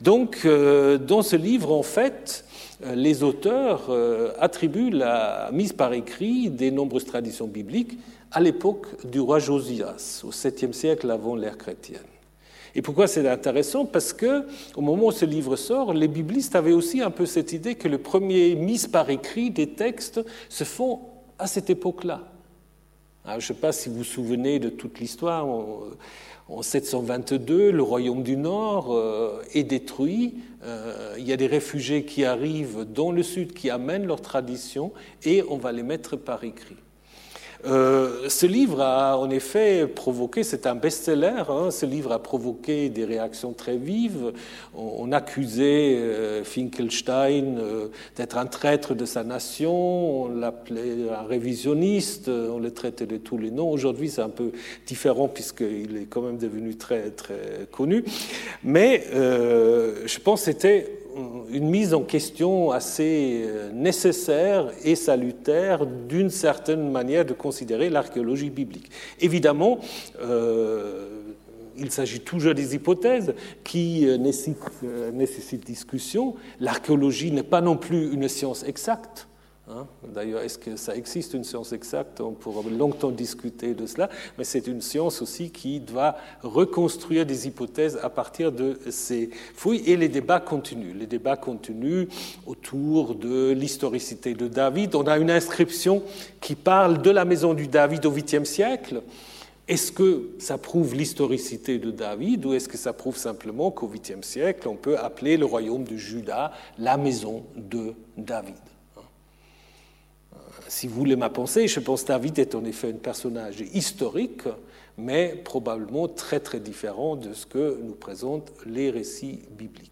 Donc, dans ce livre, en fait, euh, les auteurs euh, attribuent la mise par écrit des nombreuses traditions bibliques à l'époque du roi Josias, au 7e siècle avant l'ère chrétienne. Et pourquoi c'est intéressant? Parce que au moment où ce livre sort, les biblistes avaient aussi un peu cette idée que les premiers mises par écrit des textes se font à cette époque-là. Je ne sais pas si vous vous souvenez de toute l'histoire. En 722, le royaume du Nord euh, est détruit. Euh, il y a des réfugiés qui arrivent dans le sud, qui amènent leur tradition, et on va les mettre par écrit. Euh, ce livre a en effet provoqué, c'est un best-seller, hein, ce livre a provoqué des réactions très vives. On, accusait euh, Finkelstein euh, d'être un traître de sa nation, on l'appelait un révisionniste, on le traitait de tous les noms. Aujourd'hui, c'est un peu différent puisqu'il est quand même devenu très, très connu. Mais je pense que c'était une mise en question assez euh, nécessaire et salutaire d'une certaine manière de considérer l'archéologie biblique. Évidemment, euh, il s'agit toujours des hypothèses qui euh, nécessitent discussion. L'archéologie n'est pas non plus une science exacte. Hein? D'ailleurs, est-ce que ça existe une science exacte? On pourra longtemps discuter de cela, mais c'est une science aussi qui doit reconstruire des hypothèses à partir de ces fouilles et les débats continuent. Les débats continuent autour de l'historicité de David. On a une inscription qui parle de la maison du David au 8e siècle. Est-ce que ça prouve l'historicité de David ou est-ce que ça prouve simplement qu'au 8e siècle, on peut appeler le royaume de Juda la maison de David? Si vous voulez ma pensée, je pense que David est en effet un personnage historique, mais probablement très très différent de ce que nous présentent les récits bibliques.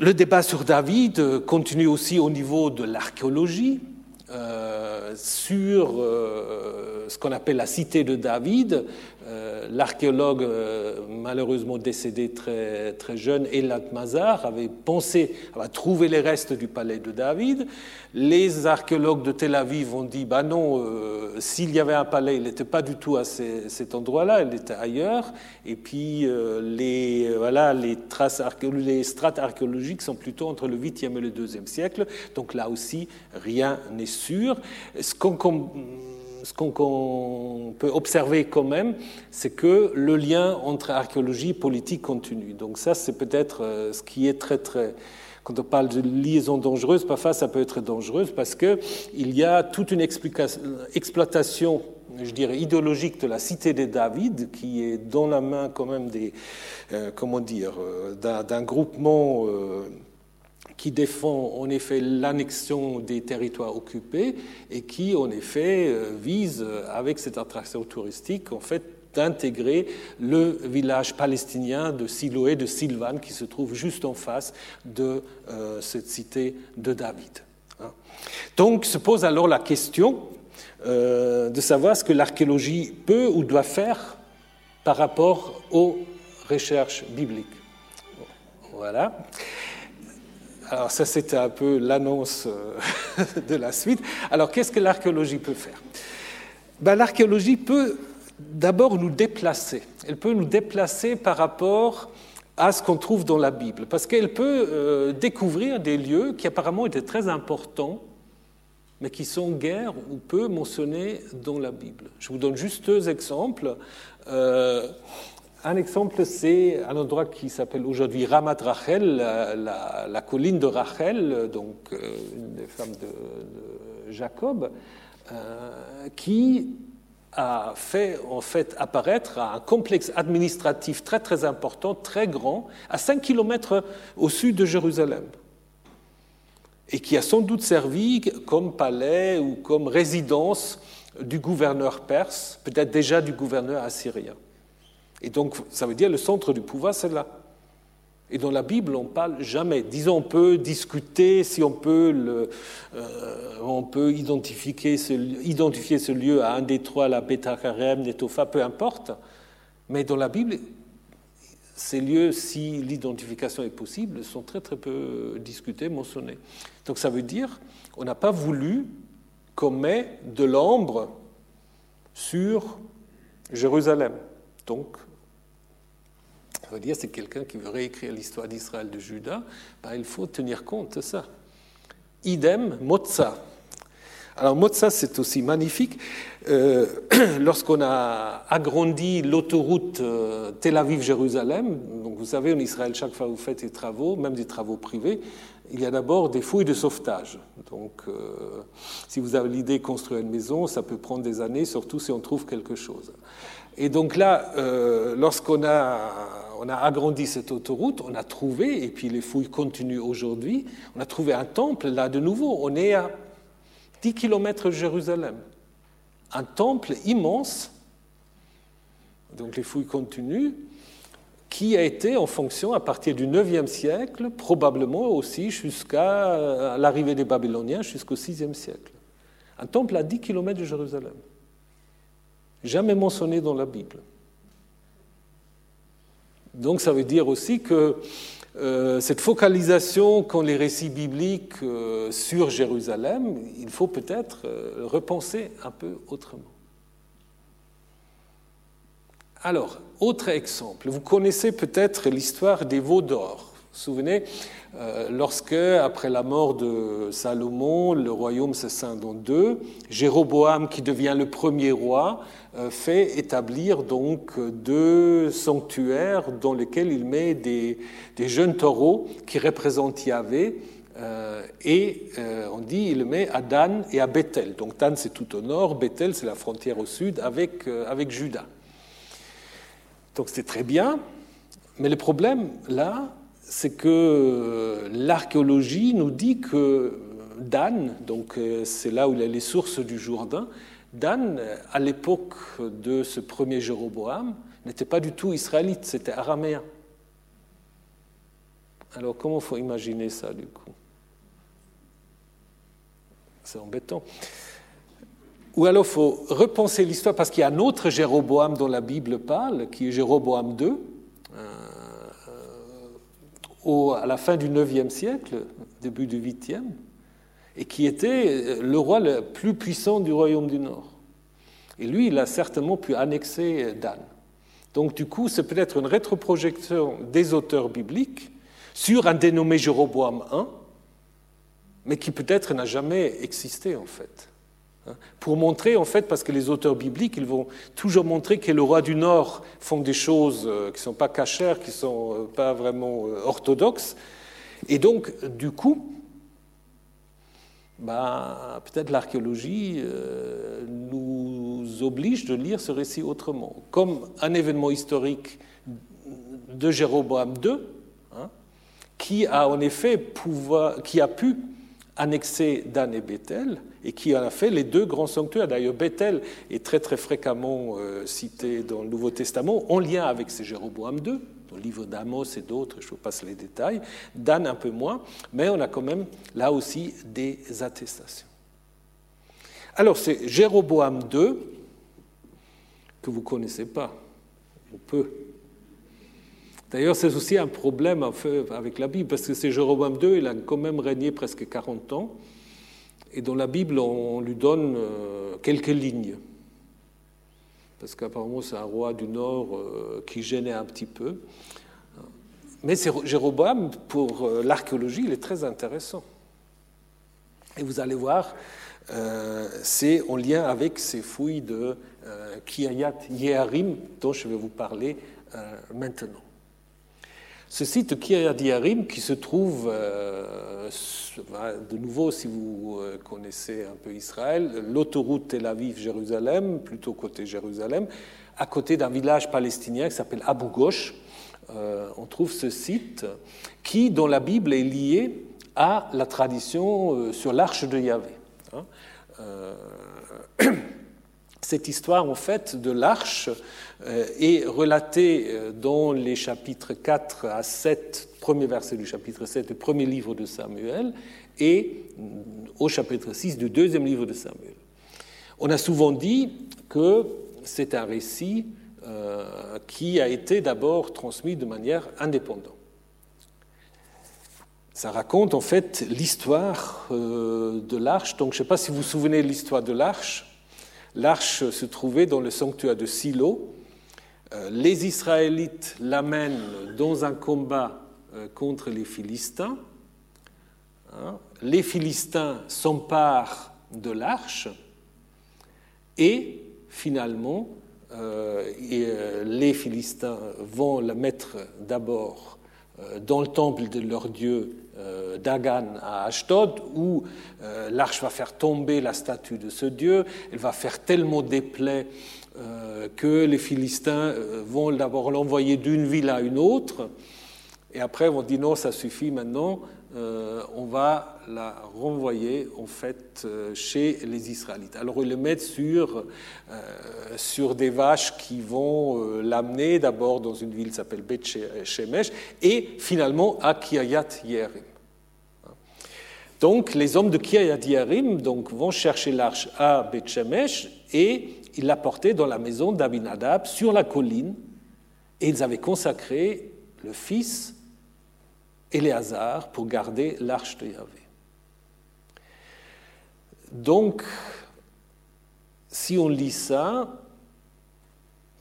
Le débat sur David continue aussi au niveau de l'archéologie. Euh, sur euh, ce qu'on appelle la cité de David. Euh, l'archéologue, malheureusement décédé très, très jeune, Elat Mazar, avait pensé à trouver les restes du palais de David. Les archéologues de Tel Aviv ont dit bah non, s'il y avait un palais, il n'était pas du tout à cet endroit-là, il était ailleurs. Et puis les, voilà, les, traces strates archéologiques sont plutôt entre le 8e et le 2e siècle. Donc là aussi, rien n'est sûr. Ce qu'on peut observer quand même, c'est que le lien entre archéologie et politique continue. Donc ça, c'est peut-être euh, ce qui est très très quand on parle de liaison dangereuse, parfois ça peut être dangereux parce qu'il y a toute une exploitation je dirais, idéologique de la cité de David, qui est dans la main quand même des, comment dire, d'un groupement qui défend en effet l'annexion des territoires occupés et qui en effet vise avec cette attraction touristique en fait d'intégrer le village palestinien de Siloé, de Sylvan, qui se trouve juste en face de euh, cette cité de David. Hein. Donc se pose alors la question euh, de savoir ce que l'archéologie peut ou doit faire par rapport aux recherches bibliques. Voilà. Alors ça, c'était un peu l'annonce euh, de la suite. Alors qu'est-ce que l'archéologie peut faire? Ben, L'archéologie peut d'abord nous déplacer. Elle peut nous déplacer par rapport à ce qu'on trouve dans la Bible, parce qu'elle peut euh, découvrir des lieux qui apparemment étaient très importants, mais qui sont guère ou peu mentionnés dans la Bible. Je vous donne juste deux exemples. Euh, un exemple, c'est un endroit qui s'appelle aujourd'hui Ramat Rachel, la, colline de Rachel, donc euh, une des femmes de, Jacob, qui a fait en fait apparaître un complexe administratif très très important, très grand, à 5 km au sud de Jérusalem, et qui a sans doute servi comme palais ou comme résidence du gouverneur perse, peut-être déjà du gouverneur assyrien. Et donc ça veut dire le centre du pouvoir, c'est là. Et dans la Bible, on ne parle jamais. Disons, on peut discuter si on peut, euh, on peut identifier, ce, lieu à un des trois, la Beta-Karem, Netofa, peu importe. Mais dans la Bible, ces lieux, si l'identification est possible, sont très très peu discutés, mentionnés. Donc ça veut dire qu'on n'a pas voulu qu'on met de l'ombre sur Jérusalem. Donc ça veut dire c'est quelqu'un qui veut réécrire l'histoire d'Israël de Juda, ben, il faut tenir compte de ça. Idem, Motza. Alors Motza, c'est aussi magnifique. Euh, lorsqu'on a agrandi l'autoroute euh, Tel Aviv-Jérusalem, donc vous savez, en Israël, chaque fois que vous faites des travaux, même des travaux privés, il y a d'abord des fouilles de sauvetage. Donc, euh, si vous avez l'idée de construire une maison, ça peut prendre des années, surtout si on trouve quelque chose. Et donc là, lorsqu'on a on a agrandi cette autoroute, on a trouvé, et puis les fouilles continuent aujourd'hui, on a trouvé un temple, là de nouveau, on est à 10 km de Jérusalem. Un temple immense, donc les fouilles continuent, qui a été en fonction à partir du 9e siècle, probablement aussi jusqu'à l'arrivée des Babyloniens, jusqu'au 6e siècle. Un temple à 10 km de Jérusalem. Jamais mentionné dans la Bible. Donc ça veut dire aussi que euh, cette focalisation qu'ont les récits bibliques euh, sur Jérusalem, il faut peut-être euh, repenser un peu autrement. Alors, autre exemple, vous connaissez peut-être l'histoire des veaux d'or. Vous vous souvenez, lorsque, après la mort de Salomon, le royaume se scinde en deux, Jéroboam, qui devient le premier roi, euh, fait établir donc deux sanctuaires dans lesquels il met des, jeunes taureaux qui représentent Yahvé. Euh, et euh, on dit il met à Dan et à Bethel. Donc Dan c'est tout au nord, Bethel c'est la frontière au sud avec, avec Juda. Donc c'est très bien, mais le problème là, c'est que l'archéologie nous dit que Dan, donc c'est là où il y a les sources du Jourdain, Dan, à l'époque de ce premier Jéroboam, n'était pas du tout israélite, c'était araméen. Alors comment faut imaginer ça du coup? C'est embêtant. Ou alors faut repenser l'histoire parce qu'il y a un autre Jéroboam dont la Bible parle, qui est Jéroboam II, euh, à la fin du IXe siècle, début du 8e et qui était le roi le plus puissant du royaume du Nord. Et lui, il a certainement pu annexer Dan. Donc du coup, c'est peut-être une rétroprojection des auteurs bibliques sur un dénommé Jéroboam I, mais qui peut-être n'a jamais existé en fait. Pour montrer, en fait, parce que les auteurs bibliques, ils vont toujours montrer que le roi du Nord font des choses euh, qui ne sont pas cachères, qui ne sont euh, pas vraiment euh, orthodoxes. Et donc, du coup, ben, peut-être l'archéologie nous oblige de lire ce récit autrement, comme un événement historique de Jéroboam II, hein, qui a en effet qui a pu annexer Dan et Bethel et qui en a fait les deux grands sanctuaires. D'ailleurs, Bethel est très très fréquemment euh, cité dans le Nouveau Testament en lien avec ce Jéroboam II, dans le livre d'Amos et d'autres, je vous passe les détails. Dan un peu moins, mais on a quand même là aussi des attestations. Alors c'est Jéroboam II, que vous ne connaissez pas, ou peu. D'ailleurs, c'est aussi un problème avec la Bible, parce que c'est Jéroboam II, il a quand même régné presque 40 ans, et dans la Bible, on lui donne euh, quelques lignes. Parce qu'apparemment, c'est un roi du Nord euh, qui gênait un petit peu. Mais Jéroboam, pour euh, l'archéologie, il est très intéressant. Et vous allez voir, c'est en lien avec ces fouilles de Kiayat Yeharim dont je vais vous parler maintenant. Ce site Kiryat Yarim, qui se trouve, euh, de nouveau, si vous euh, connaissez un peu Israël, l'autoroute Tel Aviv-Jérusalem, plutôt côté Jérusalem, à côté d'un village palestinien qui s'appelle Abu Ghosh, euh, on trouve ce site qui, dans la Bible, est lié à la tradition sur l'arche de Yahvé. Hein. Cette histoire, en fait, de l'arche euh, est relatée euh, dans les chapitres 4 à 7, premier verset du chapitre 7 du premier livre de Samuel, et euh, au chapitre 6 du deuxième livre de Samuel. On a souvent dit que c'est un récit qui a été d'abord transmis de manière indépendante. Ça raconte en fait l'histoire de l'arche. Donc je ne sais pas si vous vous souvenez de l'histoire de l'arche. L'arche se trouvait dans le sanctuaire de Silo. Euh, les Israélites l'amènent dans un combat euh, contre les Philistins. Hein? Les Philistins s'emparent de l'arche et finalement, euh, les Philistins vont la mettre d'abord dans le temple de leur dieu Dagan à Ashdod, où euh, l'arche va faire tomber la statue de ce dieu, elle va faire tellement des plaies euh, que les Philistins vont d'abord l'envoyer d'une ville à une autre, et après vont dire non, ça suffit maintenant, on va la renvoyer en fait chez les Israélites. Alors ils le mettent sur, sur des vaches qui vont l'amener d'abord dans une ville qui s'appelle Beth Shemesh et finalement à Kiayat Yerim. Donc les hommes de Kiryat Yarim donc, vont chercher l'arche à Beth et ils la portaient dans la maison d'Abinadab sur la colline et ils avaient consacré le fils Éléazar pour garder l'arche de Yahvé. Donc, si on lit ça,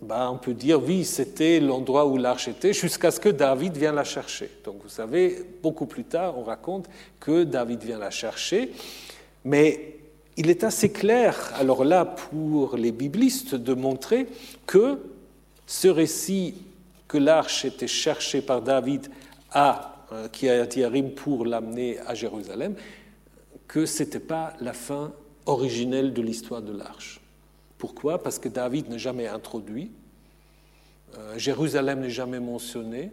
bah, on peut dire oui, c'était l'endroit où l'arche était, jusqu'à ce que David vienne la chercher. Donc vous savez, beaucoup plus tard, on raconte que David vient la chercher, mais il est assez clair, alors là, pour les biblistes, de montrer que ce récit que l'arche était cherchée par David à euh, Kiryat pour l'amener à Jérusalem, que ce n'était pas la fin originelle de l'histoire de l'arche. Pourquoi? Parce que David n'est jamais introduit, euh, Jérusalem n'est jamais mentionné.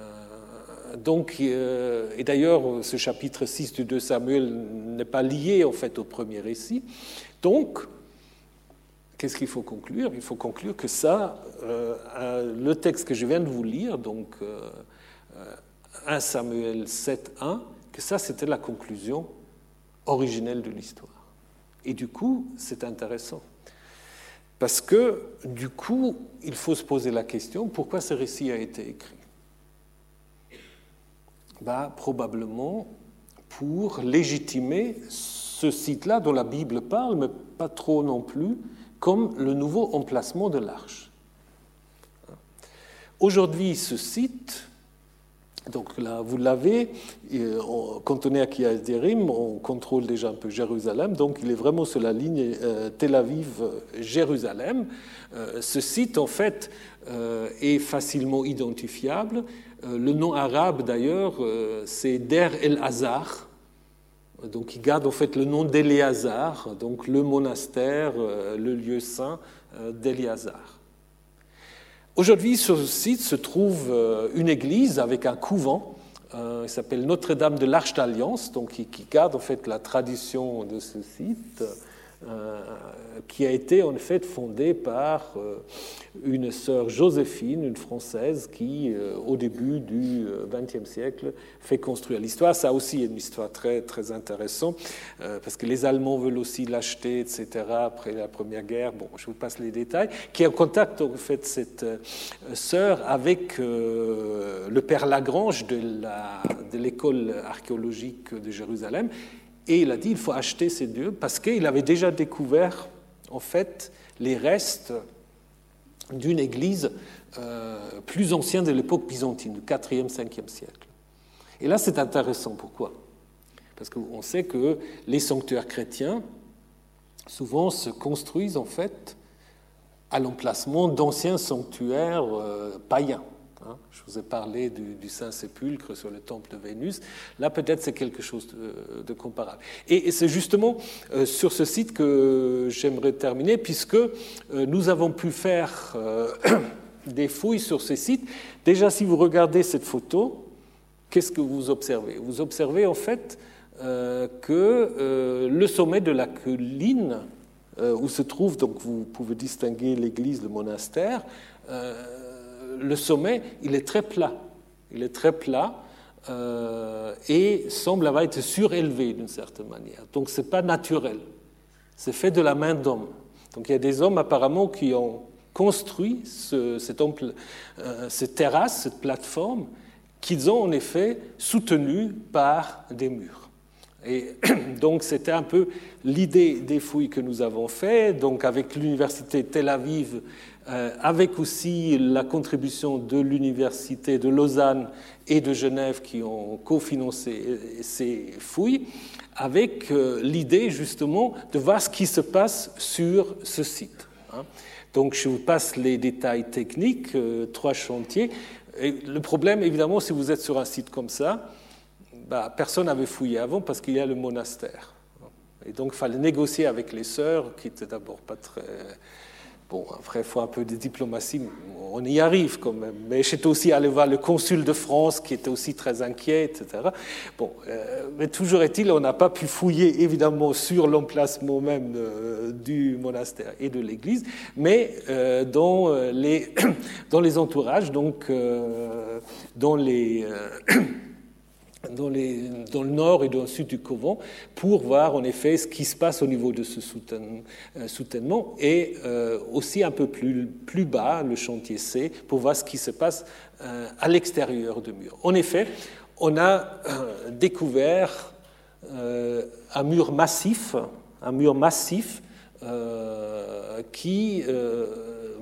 Euh, donc, euh, et d'ailleurs, ce chapitre 6 du 2 Samuel n'est pas lié en fait au premier récit. Donc, qu'est-ce qu'il faut conclure? Il faut conclure que ça, le texte que je viens de vous lire, donc 1 Samuel 7, 1, que ça, c'était la conclusion originelle de l'histoire. Et du coup, c'est intéressant. Parce que, du coup, il faut se poser la question, pourquoi ce récit a été écrit? Bah, Probablement pour légitimer ce site-là dont la Bible parle, mais pas trop non plus, comme le nouveau emplacement de l'arche. Aujourd'hui, ce site donc là, vous l'avez, quand on est à Kiyazirim, on contrôle déjà un peu Jérusalem, donc il est vraiment sur la ligne euh, Tel Aviv-Jérusalem. Euh, ce site, en fait, euh, est facilement identifiable. Le nom arabe, d'ailleurs, c'est Der El Hazar. Donc il garde en fait le nom d'Éléazar, donc le monastère, le lieu saint d'Éléazar. Aujourd'hui, sur ce site se trouve une église avec un couvent il s'appelle Notre-Dame de l'Arche d'Alliance, donc qui, qui, garde en fait la tradition de ce site. Euh, qui a été en fait fondée par euh, une sœur Joséphine, une Française, qui, euh, au début du XXe siècle, fait construire l'histoire. Ça aussi est une histoire très, très intéressante, parce que les Allemands veulent aussi l'acheter, etc., après la Première Guerre. Bon, je vous passe les détails. Qui est en contact, en fait, cette sœur avec le père Lagrange de l'école archéologique de Jérusalem et il a dit il faut acheter ces dieux parce qu'il avait déjà découvert en fait les restes d'une église euh, plus ancienne de l'époque byzantine, du 4e, 5e siècle. Et là, c'est intéressant. Pourquoi? Parce qu'on sait que les sanctuaires chrétiens, souvent, se construisent en fait à l'emplacement d'anciens sanctuaires euh, païens. Hein. Je vous ai parlé du, Saint-Sépulcre sur le temple de Vénus. Là, peut-être c'est quelque chose de, comparable. Et, c'est justement euh, sur ce site que j'aimerais terminer, puisque euh, nous avons pu faire euh, des fouilles sur ce site. Déjà, si vous regardez cette photo, qu'est-ce que vous observez? Vous observez en fait que le sommet de la colline où se trouve, donc vous pouvez distinguer l'église, le monastère, le sommet, il est très plat. Il est très plat euh, et semble avoir été surélevé d'une certaine manière. Donc ce n'est pas naturel. C'est fait de la main d'homme. Donc il y a des hommes apparemment qui ont construit ce, cette, euh, cette terrasse, cette plateforme, qu'ils ont en effet soutenue par des murs. Et donc c'était un peu l'idée des fouilles que nous avons faites, donc avec l'université Tel Aviv avec aussi la contribution de l'Université de Lausanne et de Genève qui ont cofinancé ces fouilles, avec euh, l'idée justement de voir ce qui se passe sur ce site. Hein. Donc je vous passe les détails techniques, euh, trois chantiers. Le problème, évidemment, si vous êtes sur un site comme ça, bah, personne n'avait fouillé avant parce qu'il y a le monastère. Et donc il fallait négocier avec les sœurs, qui étaient d'abord pas très Bon, après, il faut un peu de diplomatie, on y arrive quand même. Mais j'étais aussi allé voir le consul de France qui était aussi très inquiet, etc. Bon, euh, mais toujours est-il, on n'a pas pu fouiller évidemment sur l'emplacement même euh, du monastère et de l'église, mais euh, dans, les, dans les entourages, donc dans les. dans, le nord et dans le sud du Couvent pour voir en effet ce qui se passe au niveau de ce euh, soutènement et euh, aussi un peu plus, plus bas, le chantier C, pour voir ce qui se passe euh, à l'extérieur du mur. En effet, on a découvert un mur massif, un mur massif qui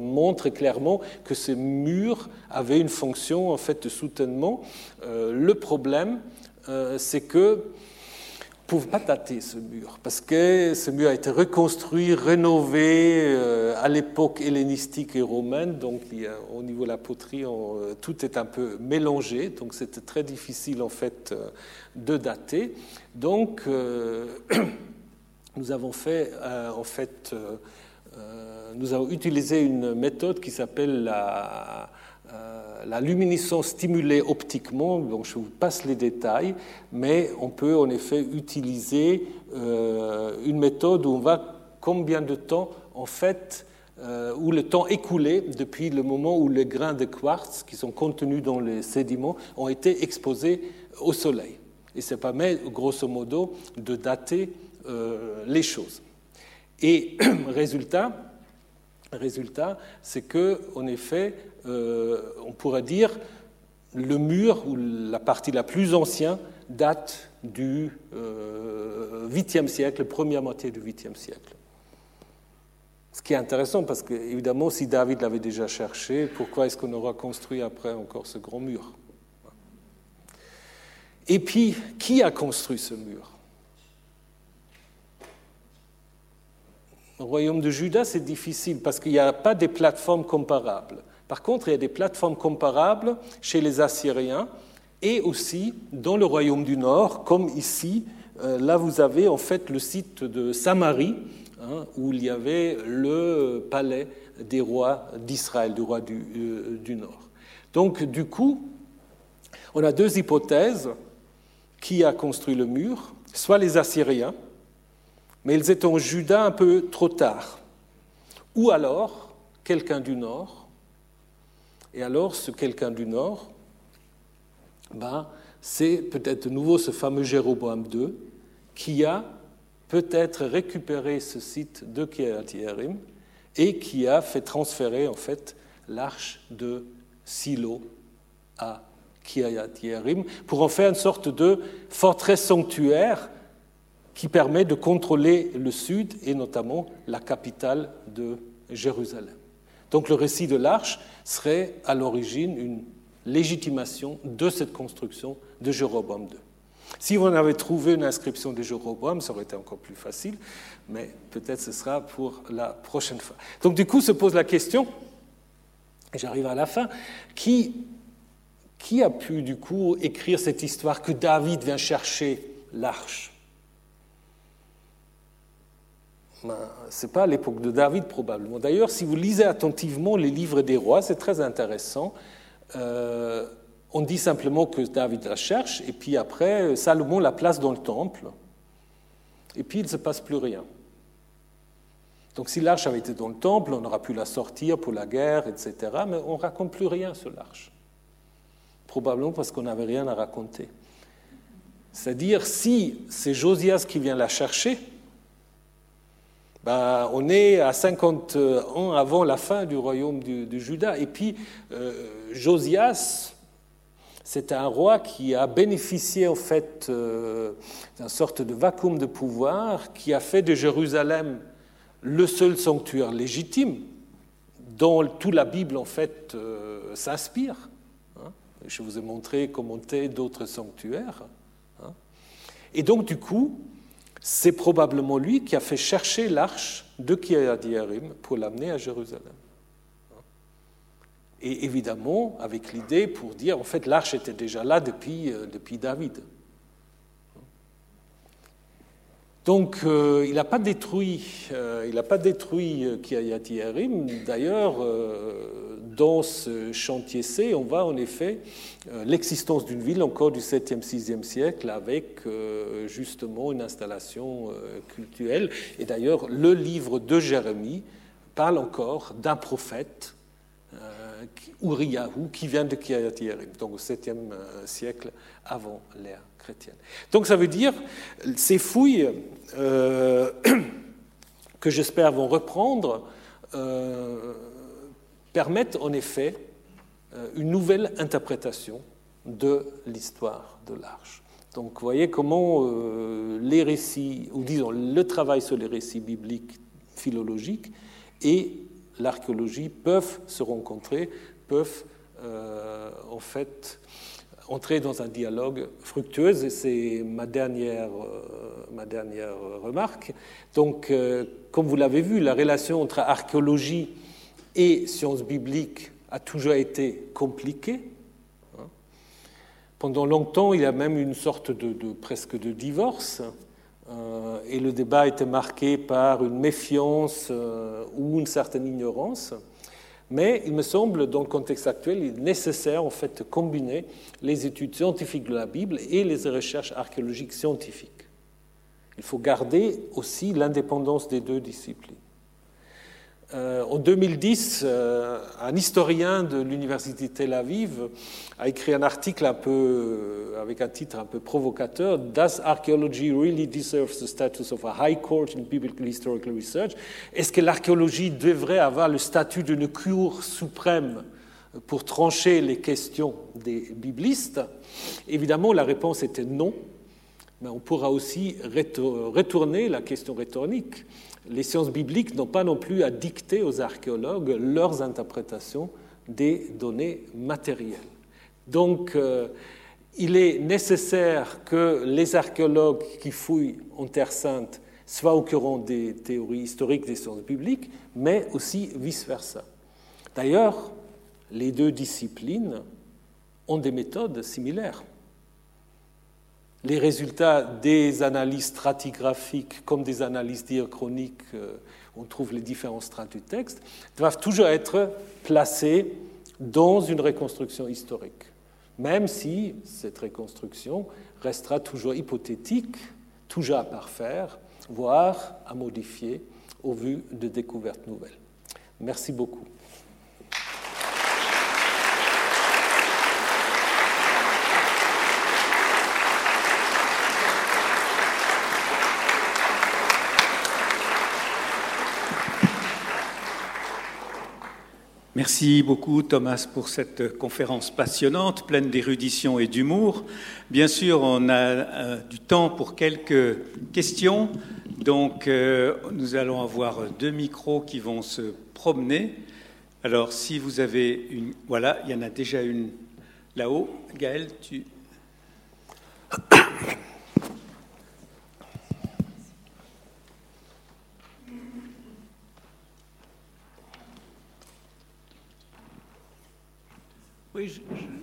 montre clairement que ce mur avait une fonction en fait de soutènement. Euh, le problème, euh, c'est que ne pouvait pas dater ce mur, parce que ce mur a été reconstruit, rénové euh, à l'époque hellénistique et romaine, donc au niveau de la poterie, tout est un peu mélangé, donc c'était très difficile en fait de dater. Donc nous avons fait en fait nous avons utilisé une méthode qui s'appelle la, euh, la, luminescence stimulée optiquement. Donc je vous passe les détails, mais on peut en effet utiliser euh, une méthode où on va combien de temps en fait où le temps écoulé depuis le moment où les grains de quartz qui sont contenus dans les sédiments ont été exposés au soleil. Et ça permet, grosso modo, de dater les choses. Et résultat, résultat c'est que, en effet, euh, on pourrait dire le mur ou la partie la plus ancienne date du euh, 8e siècle, première moitié du 8e siècle. Ce qui est intéressant parce que, évidemment, si David l'avait déjà cherché, pourquoi est-ce qu'on aura construit après encore ce grand mur? Et puis, qui a construit ce mur? Au royaume de Juda, c'est difficile parce qu'il n'y a pas de plateformes comparables. Par contre, il y a des plateformes comparables chez les Assyriens et aussi dans le royaume du Nord, comme ici euh, là vous avez en fait le site de Samarie, hein, où il y avait le palais des rois d'Israël, du roi du, euh, du, Nord. Donc du coup, on a deux hypothèses. Qui a construit le mur? Soit les Assyriens, mais ils étaient en Juda un peu trop tard. Ou alors quelqu'un du Nord. Et alors ce quelqu'un du Nord, ben, c'est peut-être de nouveau ce fameux Jéroboam II qui a peut-être récupéré ce site de Kiryat et qui a fait transférer en fait l'arche de Silo à Kiryat pour en faire une sorte de forteresse sanctuaire qui permet de contrôler le sud et notamment la capitale de Jérusalem. Donc le récit de l'arche serait à l'origine une légitimation de cette construction de Jéroboam II. Si on avait trouvé une inscription de Jéroboam, ça aurait été encore plus facile, mais peut-être ce sera pour la prochaine fois. Donc du coup se pose la question, j'arrive à la fin, qui, qui a pu du coup écrire cette histoire que David vient chercher l'arche? Ben, Ce n'est pas l'époque de David probablement. D'ailleurs, si vous lisez attentivement les livres des rois, c'est très intéressant. Euh, on dit simplement que David la cherche, et puis après, Salomon la place dans le temple, et puis il ne se passe plus rien. Donc si l'arche avait été dans le temple, on aurait pu la sortir pour la guerre, etc., mais on ne raconte plus rien sur l'arche. Probablement parce qu'on n'avait rien à raconter. C'est-à-dire, si c'est Josias qui vient la chercher, ben, on est à 50 ans avant la fin du royaume de, Juda. Et puis, euh, Josias, c'est un roi qui a bénéficié en fait euh, d'une sorte de vacuum de pouvoir, qui a fait de Jérusalem le seul sanctuaire légitime dont toute la Bible en fait euh, s'inspire. Hein. Je vous ai montré comment d'autres sanctuaires. Hein. Et donc du coup, c'est probablement lui qui a fait chercher l'arche de Kiryat pour l'amener à Jérusalem. Et évidemment, avec l'idée pour dire, en fait, l'arche était déjà là depuis, euh, David. Donc, euh, il n'a pas détruit, euh, il Kiryat D'ailleurs, dans ce chantier C, on voit en effet l'existence d'une ville encore du 7e, 6e siècle avec justement une installation cultuelle. Et d'ailleurs, le livre de Jérémie parle encore d'un prophète Uriyahu, qui vient de Kiryat donc au 7e euh, siècle avant l'ère chrétienne. Donc ça veut dire, ces fouilles euh, que j'espère vont reprendre euh, permettent en effet une nouvelle interprétation de l'histoire de l'Arche. Donc vous voyez comment les récits, ou disons le travail sur les récits bibliques philologiques et l'archéologie peuvent se rencontrer, peuvent euh, en fait entrer dans un dialogue fructueux, et c'est ma dernière, euh, ma dernière remarque. Donc, euh, comme vous l'avez vu, la relation entre archéologie et sciences bibliques a toujours été compliquée. Hein. Pendant longtemps, il y a même une sorte de, de presque de divorce euh, et le débat était marqué par une méfiance euh, ou une certaine ignorance. Mais il me semble, dans le contexte actuel, il est nécessaire en fait de combiner les études scientifiques de la Bible et les recherches archéologiques scientifiques. Il faut garder aussi l'indépendance des deux disciplines. Euh, en 2010, euh, un historien de l'université Tel Aviv a écrit un article euh, avec un titre un peu provocateur Does archaeology really deserve the status of a high court in biblical historical research? Est-ce que l'archéologie devrait avoir le statut d'une cour suprême pour trancher les questions des biblistes? Évidemment, la réponse était non, mais on pourra aussi retourner la question rhétorique les sciences bibliques n'ont pas non plus à dicter aux archéologues leurs interprétations des données matérielles. Donc, euh, il est nécessaire que les archéologues qui fouillent en Terre sainte soient au courant des théories historiques des sciences bibliques, mais aussi vice-versa. D'ailleurs, les deux disciplines ont des méthodes similaires. Les résultats des analyses stratigraphiques comme des analyses diachroniques, euh, on trouve les différents strates du texte, doivent toujours être placés dans une reconstruction historique, même si cette reconstruction restera toujours hypothétique, toujours à parfaire, voire à modifier au vu de découvertes nouvelles. Merci beaucoup. Merci beaucoup Thomas pour cette conférence passionnante, pleine d'érudition et d'humour. Bien sûr, on a euh, du temps pour quelques questions, donc euh, nous allons avoir deux micros qui vont se promener. Alors si vous avez une... Voilà, il y en a déjà une là-haut. Gaël, tu...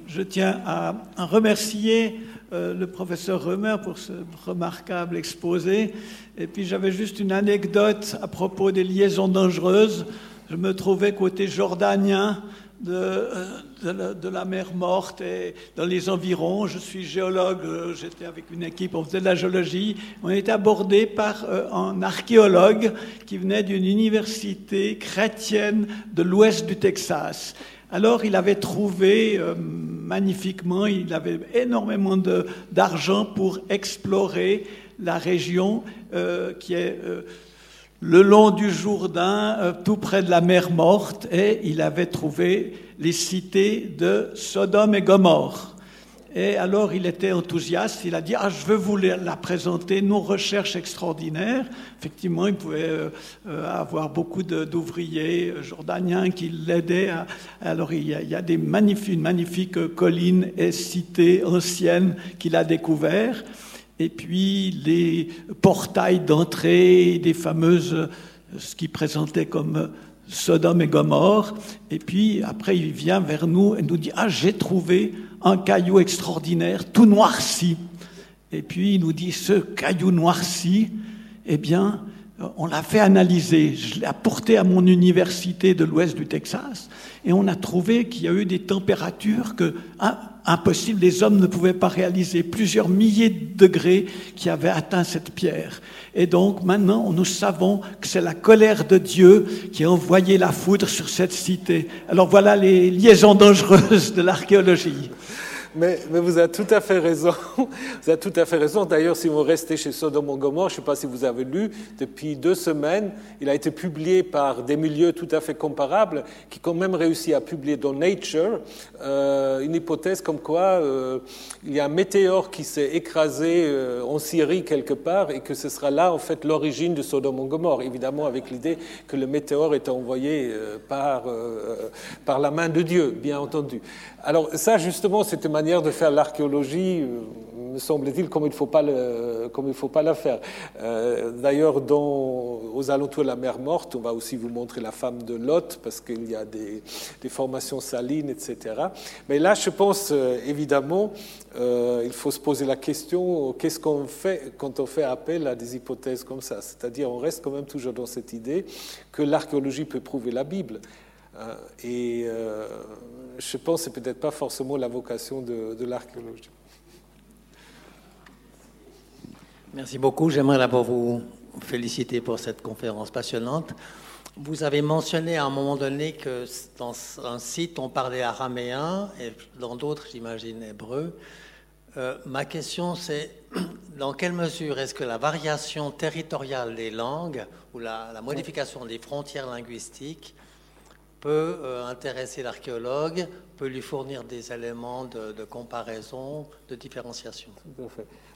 je, tiens à, remercier euh, le professeur Remer pour ce remarquable exposé. Et puis j'avais juste une anecdote à propos des liaisons dangereuses. Je me trouvais côté jordanien de, euh, la, mer Morte et dans les environs. Je suis géologue, euh, j'étais avec une équipe, on faisait de la géologie. On était abordé par un archéologue qui venait d'une université chrétienne de l'ouest du Texas. Alors il avait trouvé euh, magnifiquement, il avait énormément d'argent pour explorer la région euh, qui est euh, le long du Jourdain, tout près de la mer Morte, et il avait trouvé les cités de Sodome et Gomorre. Et alors il était enthousiaste, il a dit Ah, je veux vous la présenter, nos recherches extraordinaires. Effectivement, il pouvait euh, euh, avoir beaucoup d'ouvriers jordaniens qui l'aidaient. Alors il y a, des magnifiques, magnifiques collines et cités anciennes qu'il a découvertes. Et puis les portails d'entrée des fameuses, ce qu'il présentait comme Sodome et Gomorre. Et puis après, il vient vers nous et nous dit Ah, j'ai trouvé un caillou extraordinaire, tout noirci. Et puis il nous dit, ce caillou noirci, eh bien, on l'a fait analyser. Je l'ai apporté à mon université de l'ouest du Texas et on a trouvé qu'il y a eu des températures que hein, impossible, les hommes ne pouvaient pas réaliser, plusieurs milliers de degrés qui avaient atteint cette pierre. Et donc maintenant, nous savons que c'est la colère de Dieu qui a envoyé la foudre sur cette cité. Alors voilà les liaisons dangereuses de l'archéologie. Mais, vous avez tout à fait raison. Vous avez tout à fait raison. D'ailleurs, si vous restez chez Sodome Gomorrah, je ne sais pas si vous avez lu, depuis deux semaines, il a été publié par des milieux tout à fait comparables, qui ont même réussi à publier dans Nature euh, une hypothèse comme quoi euh, il y a un météore qui s'est écrasé euh, en Syrie quelque part et que ce sera là en fait l'origine de Sodome Gomorrah. Évidemment, avec l'idée que le météore est envoyé par, par la main de Dieu, bien entendu. Alors ça, justement, c'est une manière de faire l'archéologie, euh, me semble-t-il, comme il ne faut, pas la faire. Euh, d'ailleurs, aux alentours de la mer Morte, on va aussi vous montrer la femme de Lot, parce qu'il y a des, formations salines, etc. Mais là, je pense, euh, évidemment, il faut se poser la question, qu'est-ce qu'on fait quand on fait appel à des hypothèses comme ça? C'est-à-dire, on reste quand même toujours dans cette idée que l'archéologie peut prouver la Bible. Et je pense que ce n'est peut-être pas forcément la vocation de, l'archéologie. Merci beaucoup. J'aimerais d'abord vous féliciter pour cette conférence passionnante. Vous avez mentionné à un moment donné que dans un site, on parlait araméen et dans d'autres, j'imagine, hébreu. Euh, ma question, c'est dans quelle mesure est-ce que la variation territoriale des langues ou la modification des frontières linguistiques peut euh, intéresser l'archéologue, peut lui fournir des éléments de, comparaison, de différenciation.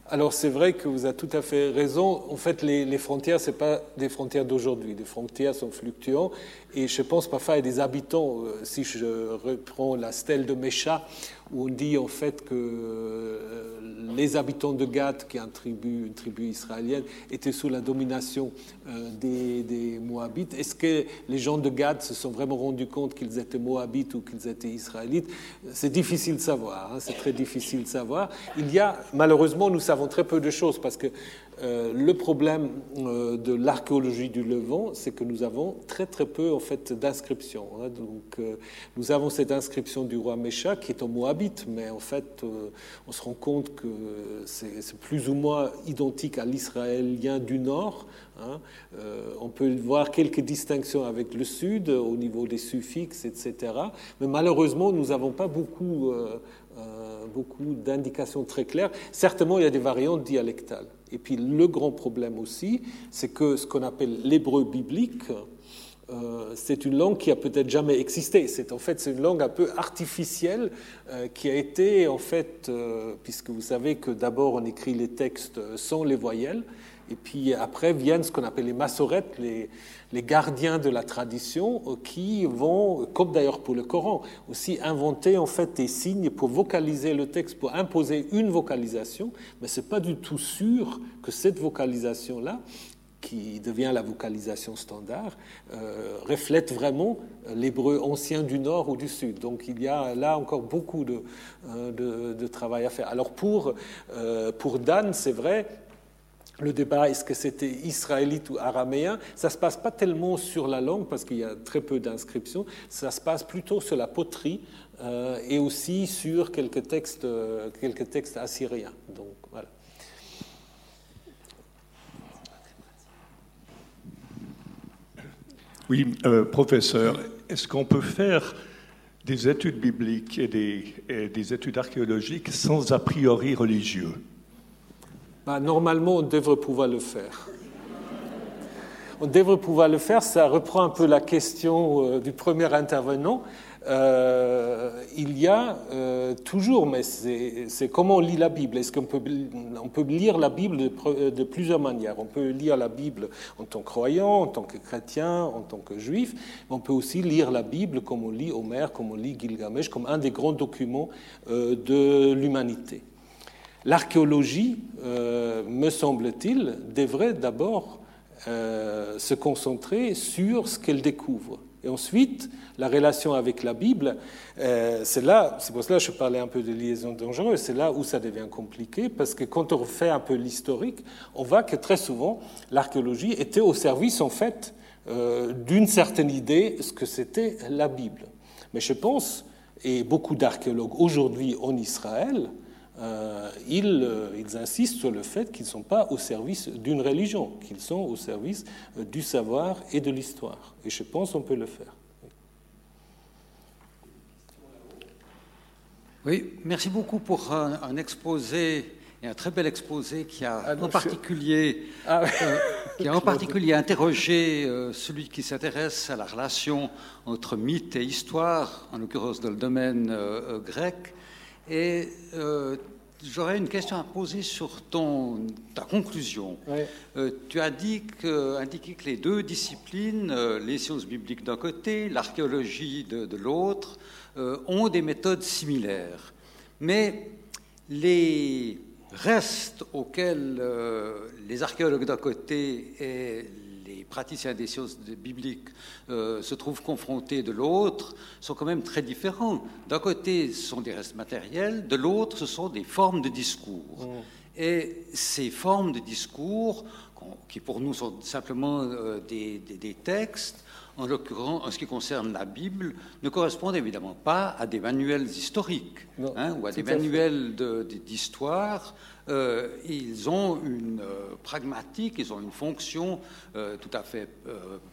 Alors c'est vrai que vous avez tout à fait raison. En fait, les, frontières, ce pas des frontières d'aujourd'hui. Les frontières sont fluctuantes. Et je pense parfois à des habitants. Euh, si je reprends la stèle de Mécha, où on dit en fait que euh, les habitants de Gath, qui est une tribu, israélienne, étaient sous la domination euh, des, Moabites. Est-ce que les gens de Gath se sont vraiment rendus compte qu'ils étaient Moabites ou qu'ils étaient Israélites? C'est difficile de savoir, hein, c'est très difficile de savoir. Il y a, malheureusement, nous savons très peu de choses parce que le problème euh, de l'archéologie du Levant, c'est que nous avons très très peu en fait d'inscriptions. Hein. Donc, euh, nous avons cette inscription du roi Mécha qui est en Moabite, mais en fait, on se rend compte que c'est plus ou moins identique à l'israélien du Nord. Hein. on peut voir quelques distinctions avec le Sud au niveau des suffixes, etc. Mais malheureusement, nous n'avons pas beaucoup beaucoup d'indications très claires. Certainement, il y a des variantes dialectales. Et puis le grand problème aussi, c'est que ce qu'on appelle l'hébreu biblique, euh, c'est une langue qui a peut-être jamais existé. C'est en fait c'est une langue un peu artificielle euh, qui a été en fait, euh, puisque vous savez que d'abord on écrit les textes sans les voyelles, et puis après viennent ce qu'on appelle les massorettes, les, gardiens de la tradition, euh, qui vont, comme d'ailleurs pour le Coran, aussi inventer en fait des signes pour vocaliser le texte, pour imposer une vocalisation, mais ce n'est pas du tout sûr que cette vocalisation-là, qui devient la vocalisation standard, euh, reflète vraiment l'hébreu ancien du nord ou du sud. Donc il y a là encore beaucoup de, euh, travail à faire. Alors pour, pour Dan, c'est vrai, le débat, est-ce que c'était israélite ou araméen, ça ne se passe pas tellement sur la langue parce qu'il y a très peu d'inscriptions, ça se passe plutôt sur la poterie euh, et aussi sur quelques textes, euh, quelques textes assyriens. Donc, voilà. Oui, euh, professeur, est-ce qu'on peut faire des études bibliques et des études archéologiques sans a priori religieux? Bah, normalement, on devrait pouvoir le faire. On devrait pouvoir le faire, ça reprend un peu la question euh, du premier intervenant. Euh, il y a euh, toujours, mais c'est comment on lit la Bible. Est-ce qu'on peut, on peut lire la Bible de, plusieurs manières? On peut lire la Bible en tant que croyant, en tant que chrétien, en tant que juif. Mais on peut aussi lire la Bible comme on lit Homère, comme on lit Gilgamesh, comme un des grands documents de l'humanité. L'archéologie, euh, me semble-t-il, devrait d'abord euh, se concentrer sur ce qu'elle découvre. Et ensuite, la relation avec la Bible, euh, c'est là, c'est pour cela que je parlais un peu de liaison dangereuse, c'est là où ça devient compliqué, parce que quand on fait un peu l'historique, on voit que très souvent, l'archéologie était au service, en fait, d'une certaine idée, ce que c'était la Bible. Mais je pense, et beaucoup d'archéologues aujourd'hui en Israël, euh, euh, ils, insistent sur le fait qu'ils ne sont pas au service d'une religion, qu'ils sont au service euh, du savoir et de l'histoire. Et je pense qu'on peut le faire. Oui, merci beaucoup pour un, exposé et un très bel exposé qui a ah en particulier, ah qui a en particulier interrogé celui qui s'intéresse à la relation entre mythe et histoire, en l'occurrence dans le domaine grec. Et J'aurais une question à poser sur ton, ta conclusion. Euh, tu as dit que, indiqué que les deux disciplines, euh, les sciences bibliques d'un côté, l'archéologie de, l'autre, euh, ont des méthodes similaires. Mais les restes auxquels les archéologues d'un côté et praticiens des sciences bibliques euh, se trouvent confrontés de l'autre sont quand même très différents. D'un côté, ce sont des restes matériels, de l'autre, ce sont des formes de discours. Mmh. Et ces formes de discours, qui pour nous sont simplement euh, des, des, textes, en l'occurrence, en ce qui concerne la Bible, ne correspondent évidemment pas à des manuels historiques hein, ou à des manuels d'histoire. Euh, ils ont une euh, pragmatique, ils ont une fonction euh, tout à fait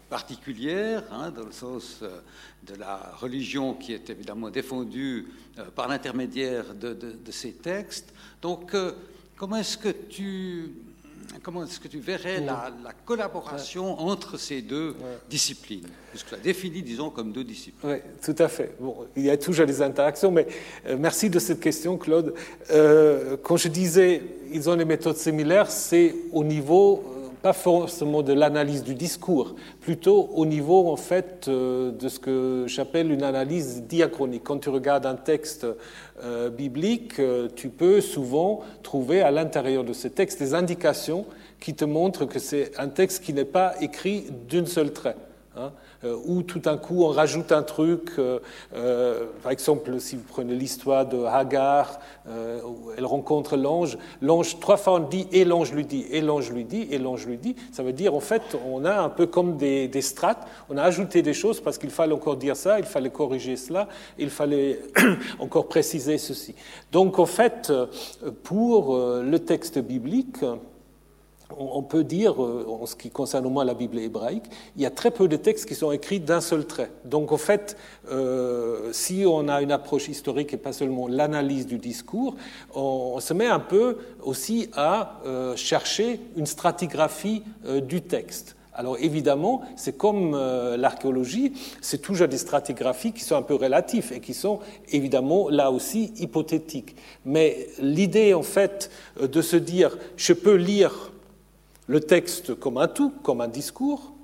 particulière, hein, dans le sens de la religion qui est évidemment défendue par l'intermédiaire de, de, ces textes. Donc, comment est-ce que tu comment est-ce que tu verrais la, collaboration entre ces deux disciplines? Parce que tu défini, disons, comme deux disciplines. Oui, tout à fait. Bon, il y a toujours des interactions, mais euh, merci de cette question, Claude. Euh, quand je disais ils ont des méthodes similaires, c'est au niveau, euh, pas forcément de l'analyse du discours, plutôt au niveau en fait euh, de ce que j'appelle une analyse diachronique. Quand tu regardes un texte euh, biblique, euh, tu peux souvent trouver à l'intérieur de ce texte des indications qui te montrent que c'est un texte qui n'est pas écrit d'une seule trait. Hein. Euh, où tout d'un coup on rajoute un truc. Euh, euh, par exemple, si vous prenez l'histoire de Hagar, où elle rencontre l'ange, l'ange, trois fois on dit et l'ange lui dit, et l'ange lui dit, et l'ange lui dit. Ça veut dire, en fait, on a un peu comme des, des strates, on a ajouté des choses parce qu'il fallait encore dire ça, il fallait corriger cela, il fallait encore préciser ceci. Donc, en fait, pour le texte biblique, on peut dire, euh, en ce qui concerne au moins la Bible hébraïque, il y a très peu de textes qui sont écrits d'un seul trait. Donc en fait, euh, si on a une approche historique et pas seulement l'analyse du discours, on, se met un peu aussi à euh, chercher une stratigraphie du texte. Alors évidemment, c'est comme l'archéologie, c'est toujours des stratigraphies qui sont un peu relatives et qui sont évidemment là aussi hypothétiques. Mais l'idée en fait de se dire, je peux lire le texte comme un tout, comme un discours,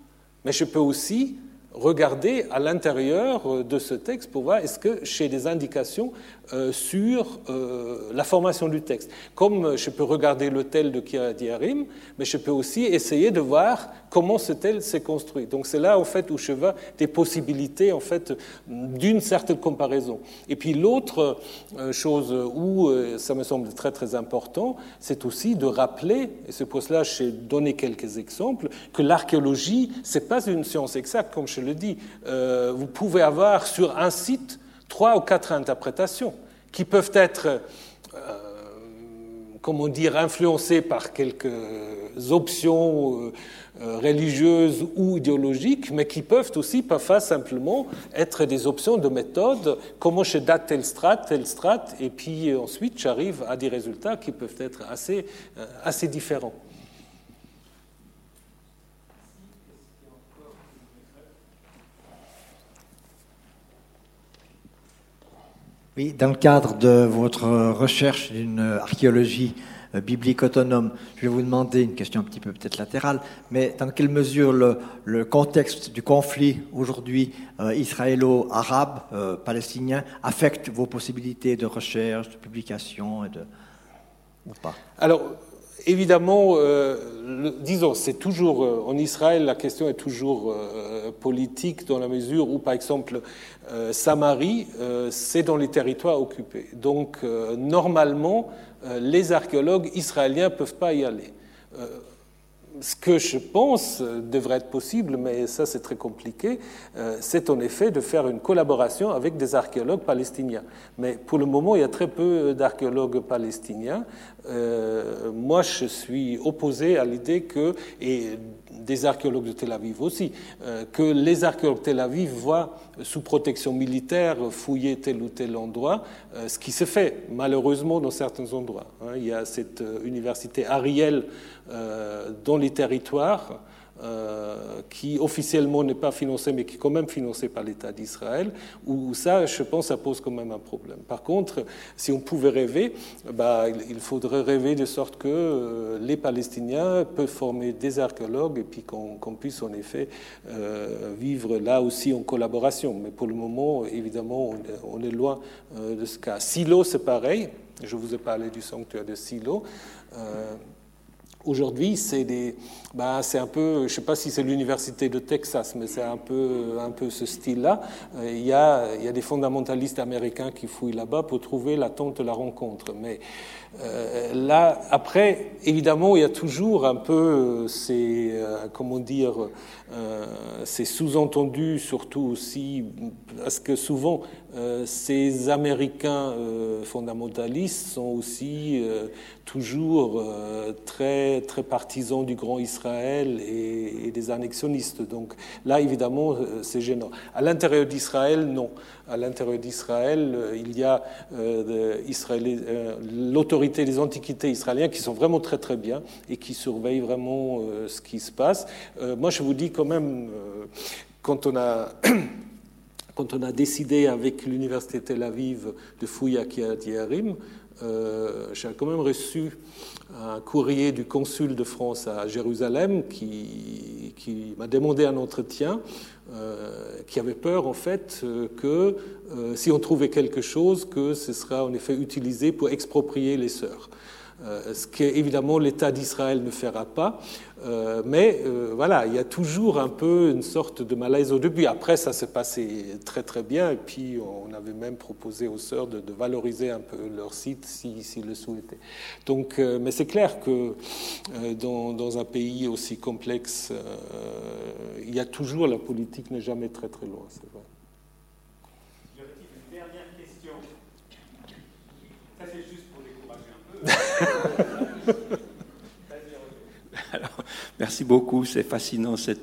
mais je peux aussi regarder à l'intérieur de ce texte pour voir est-ce que j'ai des indications euh, sur euh, la formation du texte. Comme je peux regarder le tel de Diarim, mais je peux aussi essayer de voir comment ce tel s'est construit. Donc c'est là en fait où je vois des possibilités en fait d'une certaine comparaison. Et puis l'autre euh, chose où ça me semble très très important, c'est aussi de rappeler, et c'est pour cela que j'ai donné quelques exemples, que l'archéologie c'est pas une science exacte comme je le dis. vous pouvez avoir sur un site trois ou quatre interprétations qui peuvent être, euh, comment dire, influencées par quelques options euh, religieuses ou idéologiques, mais qui peuvent aussi parfois simplement être des options de méthode, comment je date tel strat, tel strat, et puis ensuite j'arrive à des résultats qui peuvent être assez, euh, assez différents. Oui, dans le cadre de votre recherche d'une archéologie euh, biblique autonome, je vais vous demander une question un petit peu peut-être latérale, mais dans quelle mesure le, contexte du conflit aujourd'hui euh, israélo-arabe, euh, palestinien, affecte vos possibilités de recherche, de publication et de, ou pas? Évidemment, disons, c'est toujours en Israël, la question est toujours politique dans la mesure où, par exemple, euh, Samarie, euh, c'est dans les territoires occupés. Donc, euh, normalement, les archéologues israéliens ne peuvent pas y aller ce que je pense devrait être possible, mais ça c'est très compliqué, euh, c'est en effet de faire une collaboration avec des archéologues palestiniens. Mais pour le moment, il y a très peu d'archéologues palestiniens. Euh, moi, je suis opposé à l'idée que, et des archéologues de Tel Aviv aussi, euh, que les archéologues de Tel Aviv voient sous protection militaire fouiller tel ou tel endroit, ce qui se fait malheureusement dans certains endroits. Hein. Il y a cette université Ariel dans les territoires euh, qui officiellement n'est pas financé, mais qui est quand même financé par l'État d'Israël, où ça, je pense, ça pose quand même un problème. Par contre, si on pouvait rêver, bah, il faudrait rêver de sorte que euh, les Palestiniens peuvent former des archéologues et puis qu'on puisse en effet vivre là aussi en collaboration. Mais pour le moment, évidemment, on est, loin de ce cas. Silo, c'est pareil. Je vous ai parlé du sanctuaire de Silo. Aujourd'hui, c'est des, bah, c'est un peu, je ne sais pas si c'est l'université de Texas, mais c'est un peu, un peu ce style-là. Euh, il y, a, il y a des fondamentalistes américains qui fouillent là-bas pour trouver la tente de la rencontre. Mais euh, là, après, évidemment, il y a toujours un peu euh, ces, euh, comment dire, ces sous-entendus, surtout aussi, parce que souvent, ces Américains fondamentalistes sont aussi toujours très, très partisans du grand Israël et, et, des annexionnistes. Donc là, évidemment, c'est gênant. À l'intérieur d'Israël, non. À l'intérieur d'Israël, il y a l'autorité des antiquités israéliennes qui sont vraiment très très bien et qui surveillent vraiment euh, ce qui se passe. Euh, moi, je vous dis quand même, euh, quand on a quand on a décidé avec l'Université Tel Aviv de fouiller à Kiryat Yearim, euh, j'ai quand même reçu un courrier du consul de France à Jérusalem qui, m'a demandé un entretien, euh, qui avait peur en fait euh, que euh, si on trouvait quelque chose, que ce sera en effet utilisé pour exproprier les sœurs. Euh, ce qu'évidemment l'État d'Israël ne fera pas. Euh, mais euh, voilà, il y a toujours un peu une sorte de malaise au début. Après, ça s'est passé très très bien. Et puis, on avait même proposé aux sœurs de, valoriser un peu leur site s'ils si, le souhaitaient. Donc, mais c'est clair que dans, dans, un pays aussi complexe, il y a toujours la politique n'est jamais très très loin. C'est vrai. Une dernière question. Ça, c'est juste pour décourager un peu. Alors, merci beaucoup, c'est fascinant euh,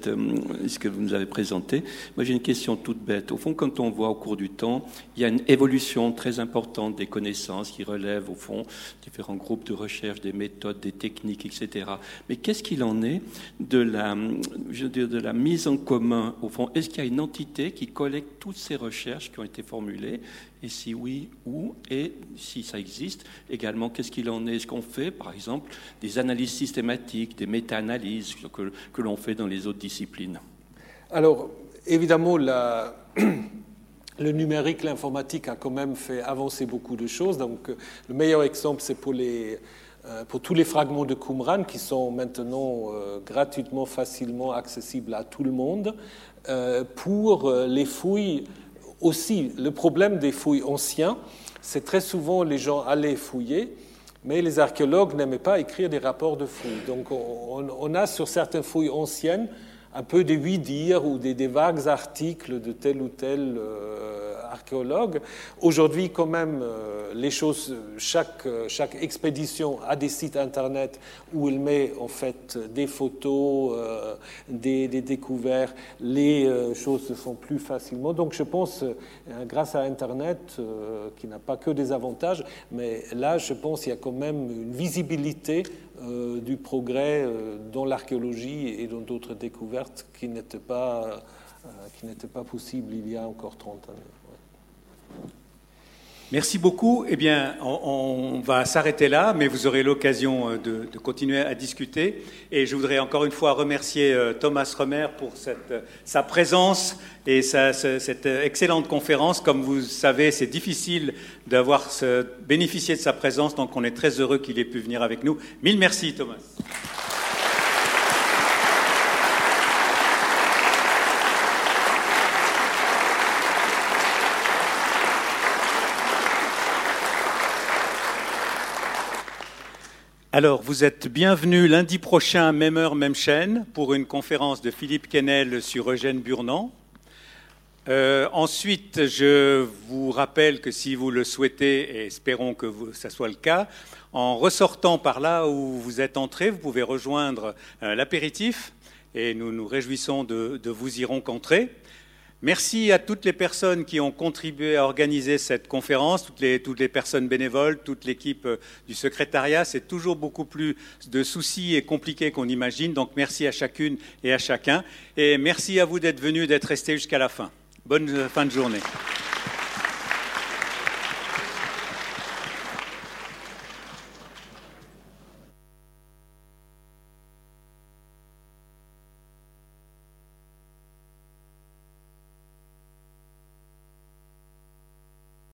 ce que vous nous avez présenté. Moi, j'ai une question toute bête. Au fond, quand on voit au cours du temps, il y a une évolution très importante des connaissances qui relèvent, au fond, différents groupes de recherche, des méthodes, des techniques, etc. Mais qu'est-ce qu'il en est de la, je de la mise en commun Au fond, est-ce qu'il y a une entité qui collecte toutes ces recherches qui ont été formulées et si oui, où Et si ça existe, également, qu'est-ce qu'il en est Est-ce qu'on fait, par exemple, des analyses systématiques, des méta-analyses que, l'on fait dans les autres disciplines? Alors, évidemment, le numérique, l'informatique a quand même fait avancer beaucoup de choses. Donc, le meilleur exemple, c'est pour les pour tous les fragments de Qumran qui sont maintenant euh, gratuitement, facilement accessibles à tout le monde. Euh, pour les fouilles aussi, le problème des fouilles anciennes, c'est très souvent les gens allaient fouiller, mais les archéologues n'aimaient pas écrire des rapports de fouilles. Donc on, a sur certaines fouilles anciennes un peu des oui-dire ou des, vagues articles de tel ou tel euh, archéologue. Aujourd'hui, quand même, euh, les choses, chaque, chaque expédition a des sites internet où il met en fait des photos, euh, des, des, découvertes, les choses se font plus facilement. Donc je pense, grâce à Internet, qui n'a pas que des avantages, mais là, je pense qu'il y a quand même une visibilité euh, du progrès euh, dans l'archéologie et dans d'autres découvertes qui n'étaient pas, euh, pas possibles il y a encore 30 années. Merci beaucoup. Eh bien, on, va s'arrêter là, mais vous aurez l'occasion de, continuer à discuter. Et je voudrais encore une fois remercier Thomas Remer pour sa présence et cette excellente conférence. Comme vous savez, c'est difficile d'avoir bénéficié de sa présence, donc on est très heureux qu'il ait pu venir avec nous. Mille merci, Thomas. Alors, vous êtes bienvenus lundi prochain, même heure, même chaîne, pour une conférence de Philippe Kennel sur Eugène Burnand. Euh, ensuite, je vous rappelle que si vous le souhaitez, et espérons que ce soit le cas, en ressortant par là où vous êtes entré, vous pouvez rejoindre euh, l'apéritif et nous nous réjouissons de, vous y rencontrer. Merci à toutes les personnes qui ont contribué à organiser cette conférence, toutes les, personnes bénévoles, toute l'équipe euh, du secrétariat. C'est toujours beaucoup plus de soucis et compliqué qu'on imagine. Donc merci à chacune et à chacun. Et merci à vous d'être venus, d'être restés jusqu'à la fin. Bonne fin de journée.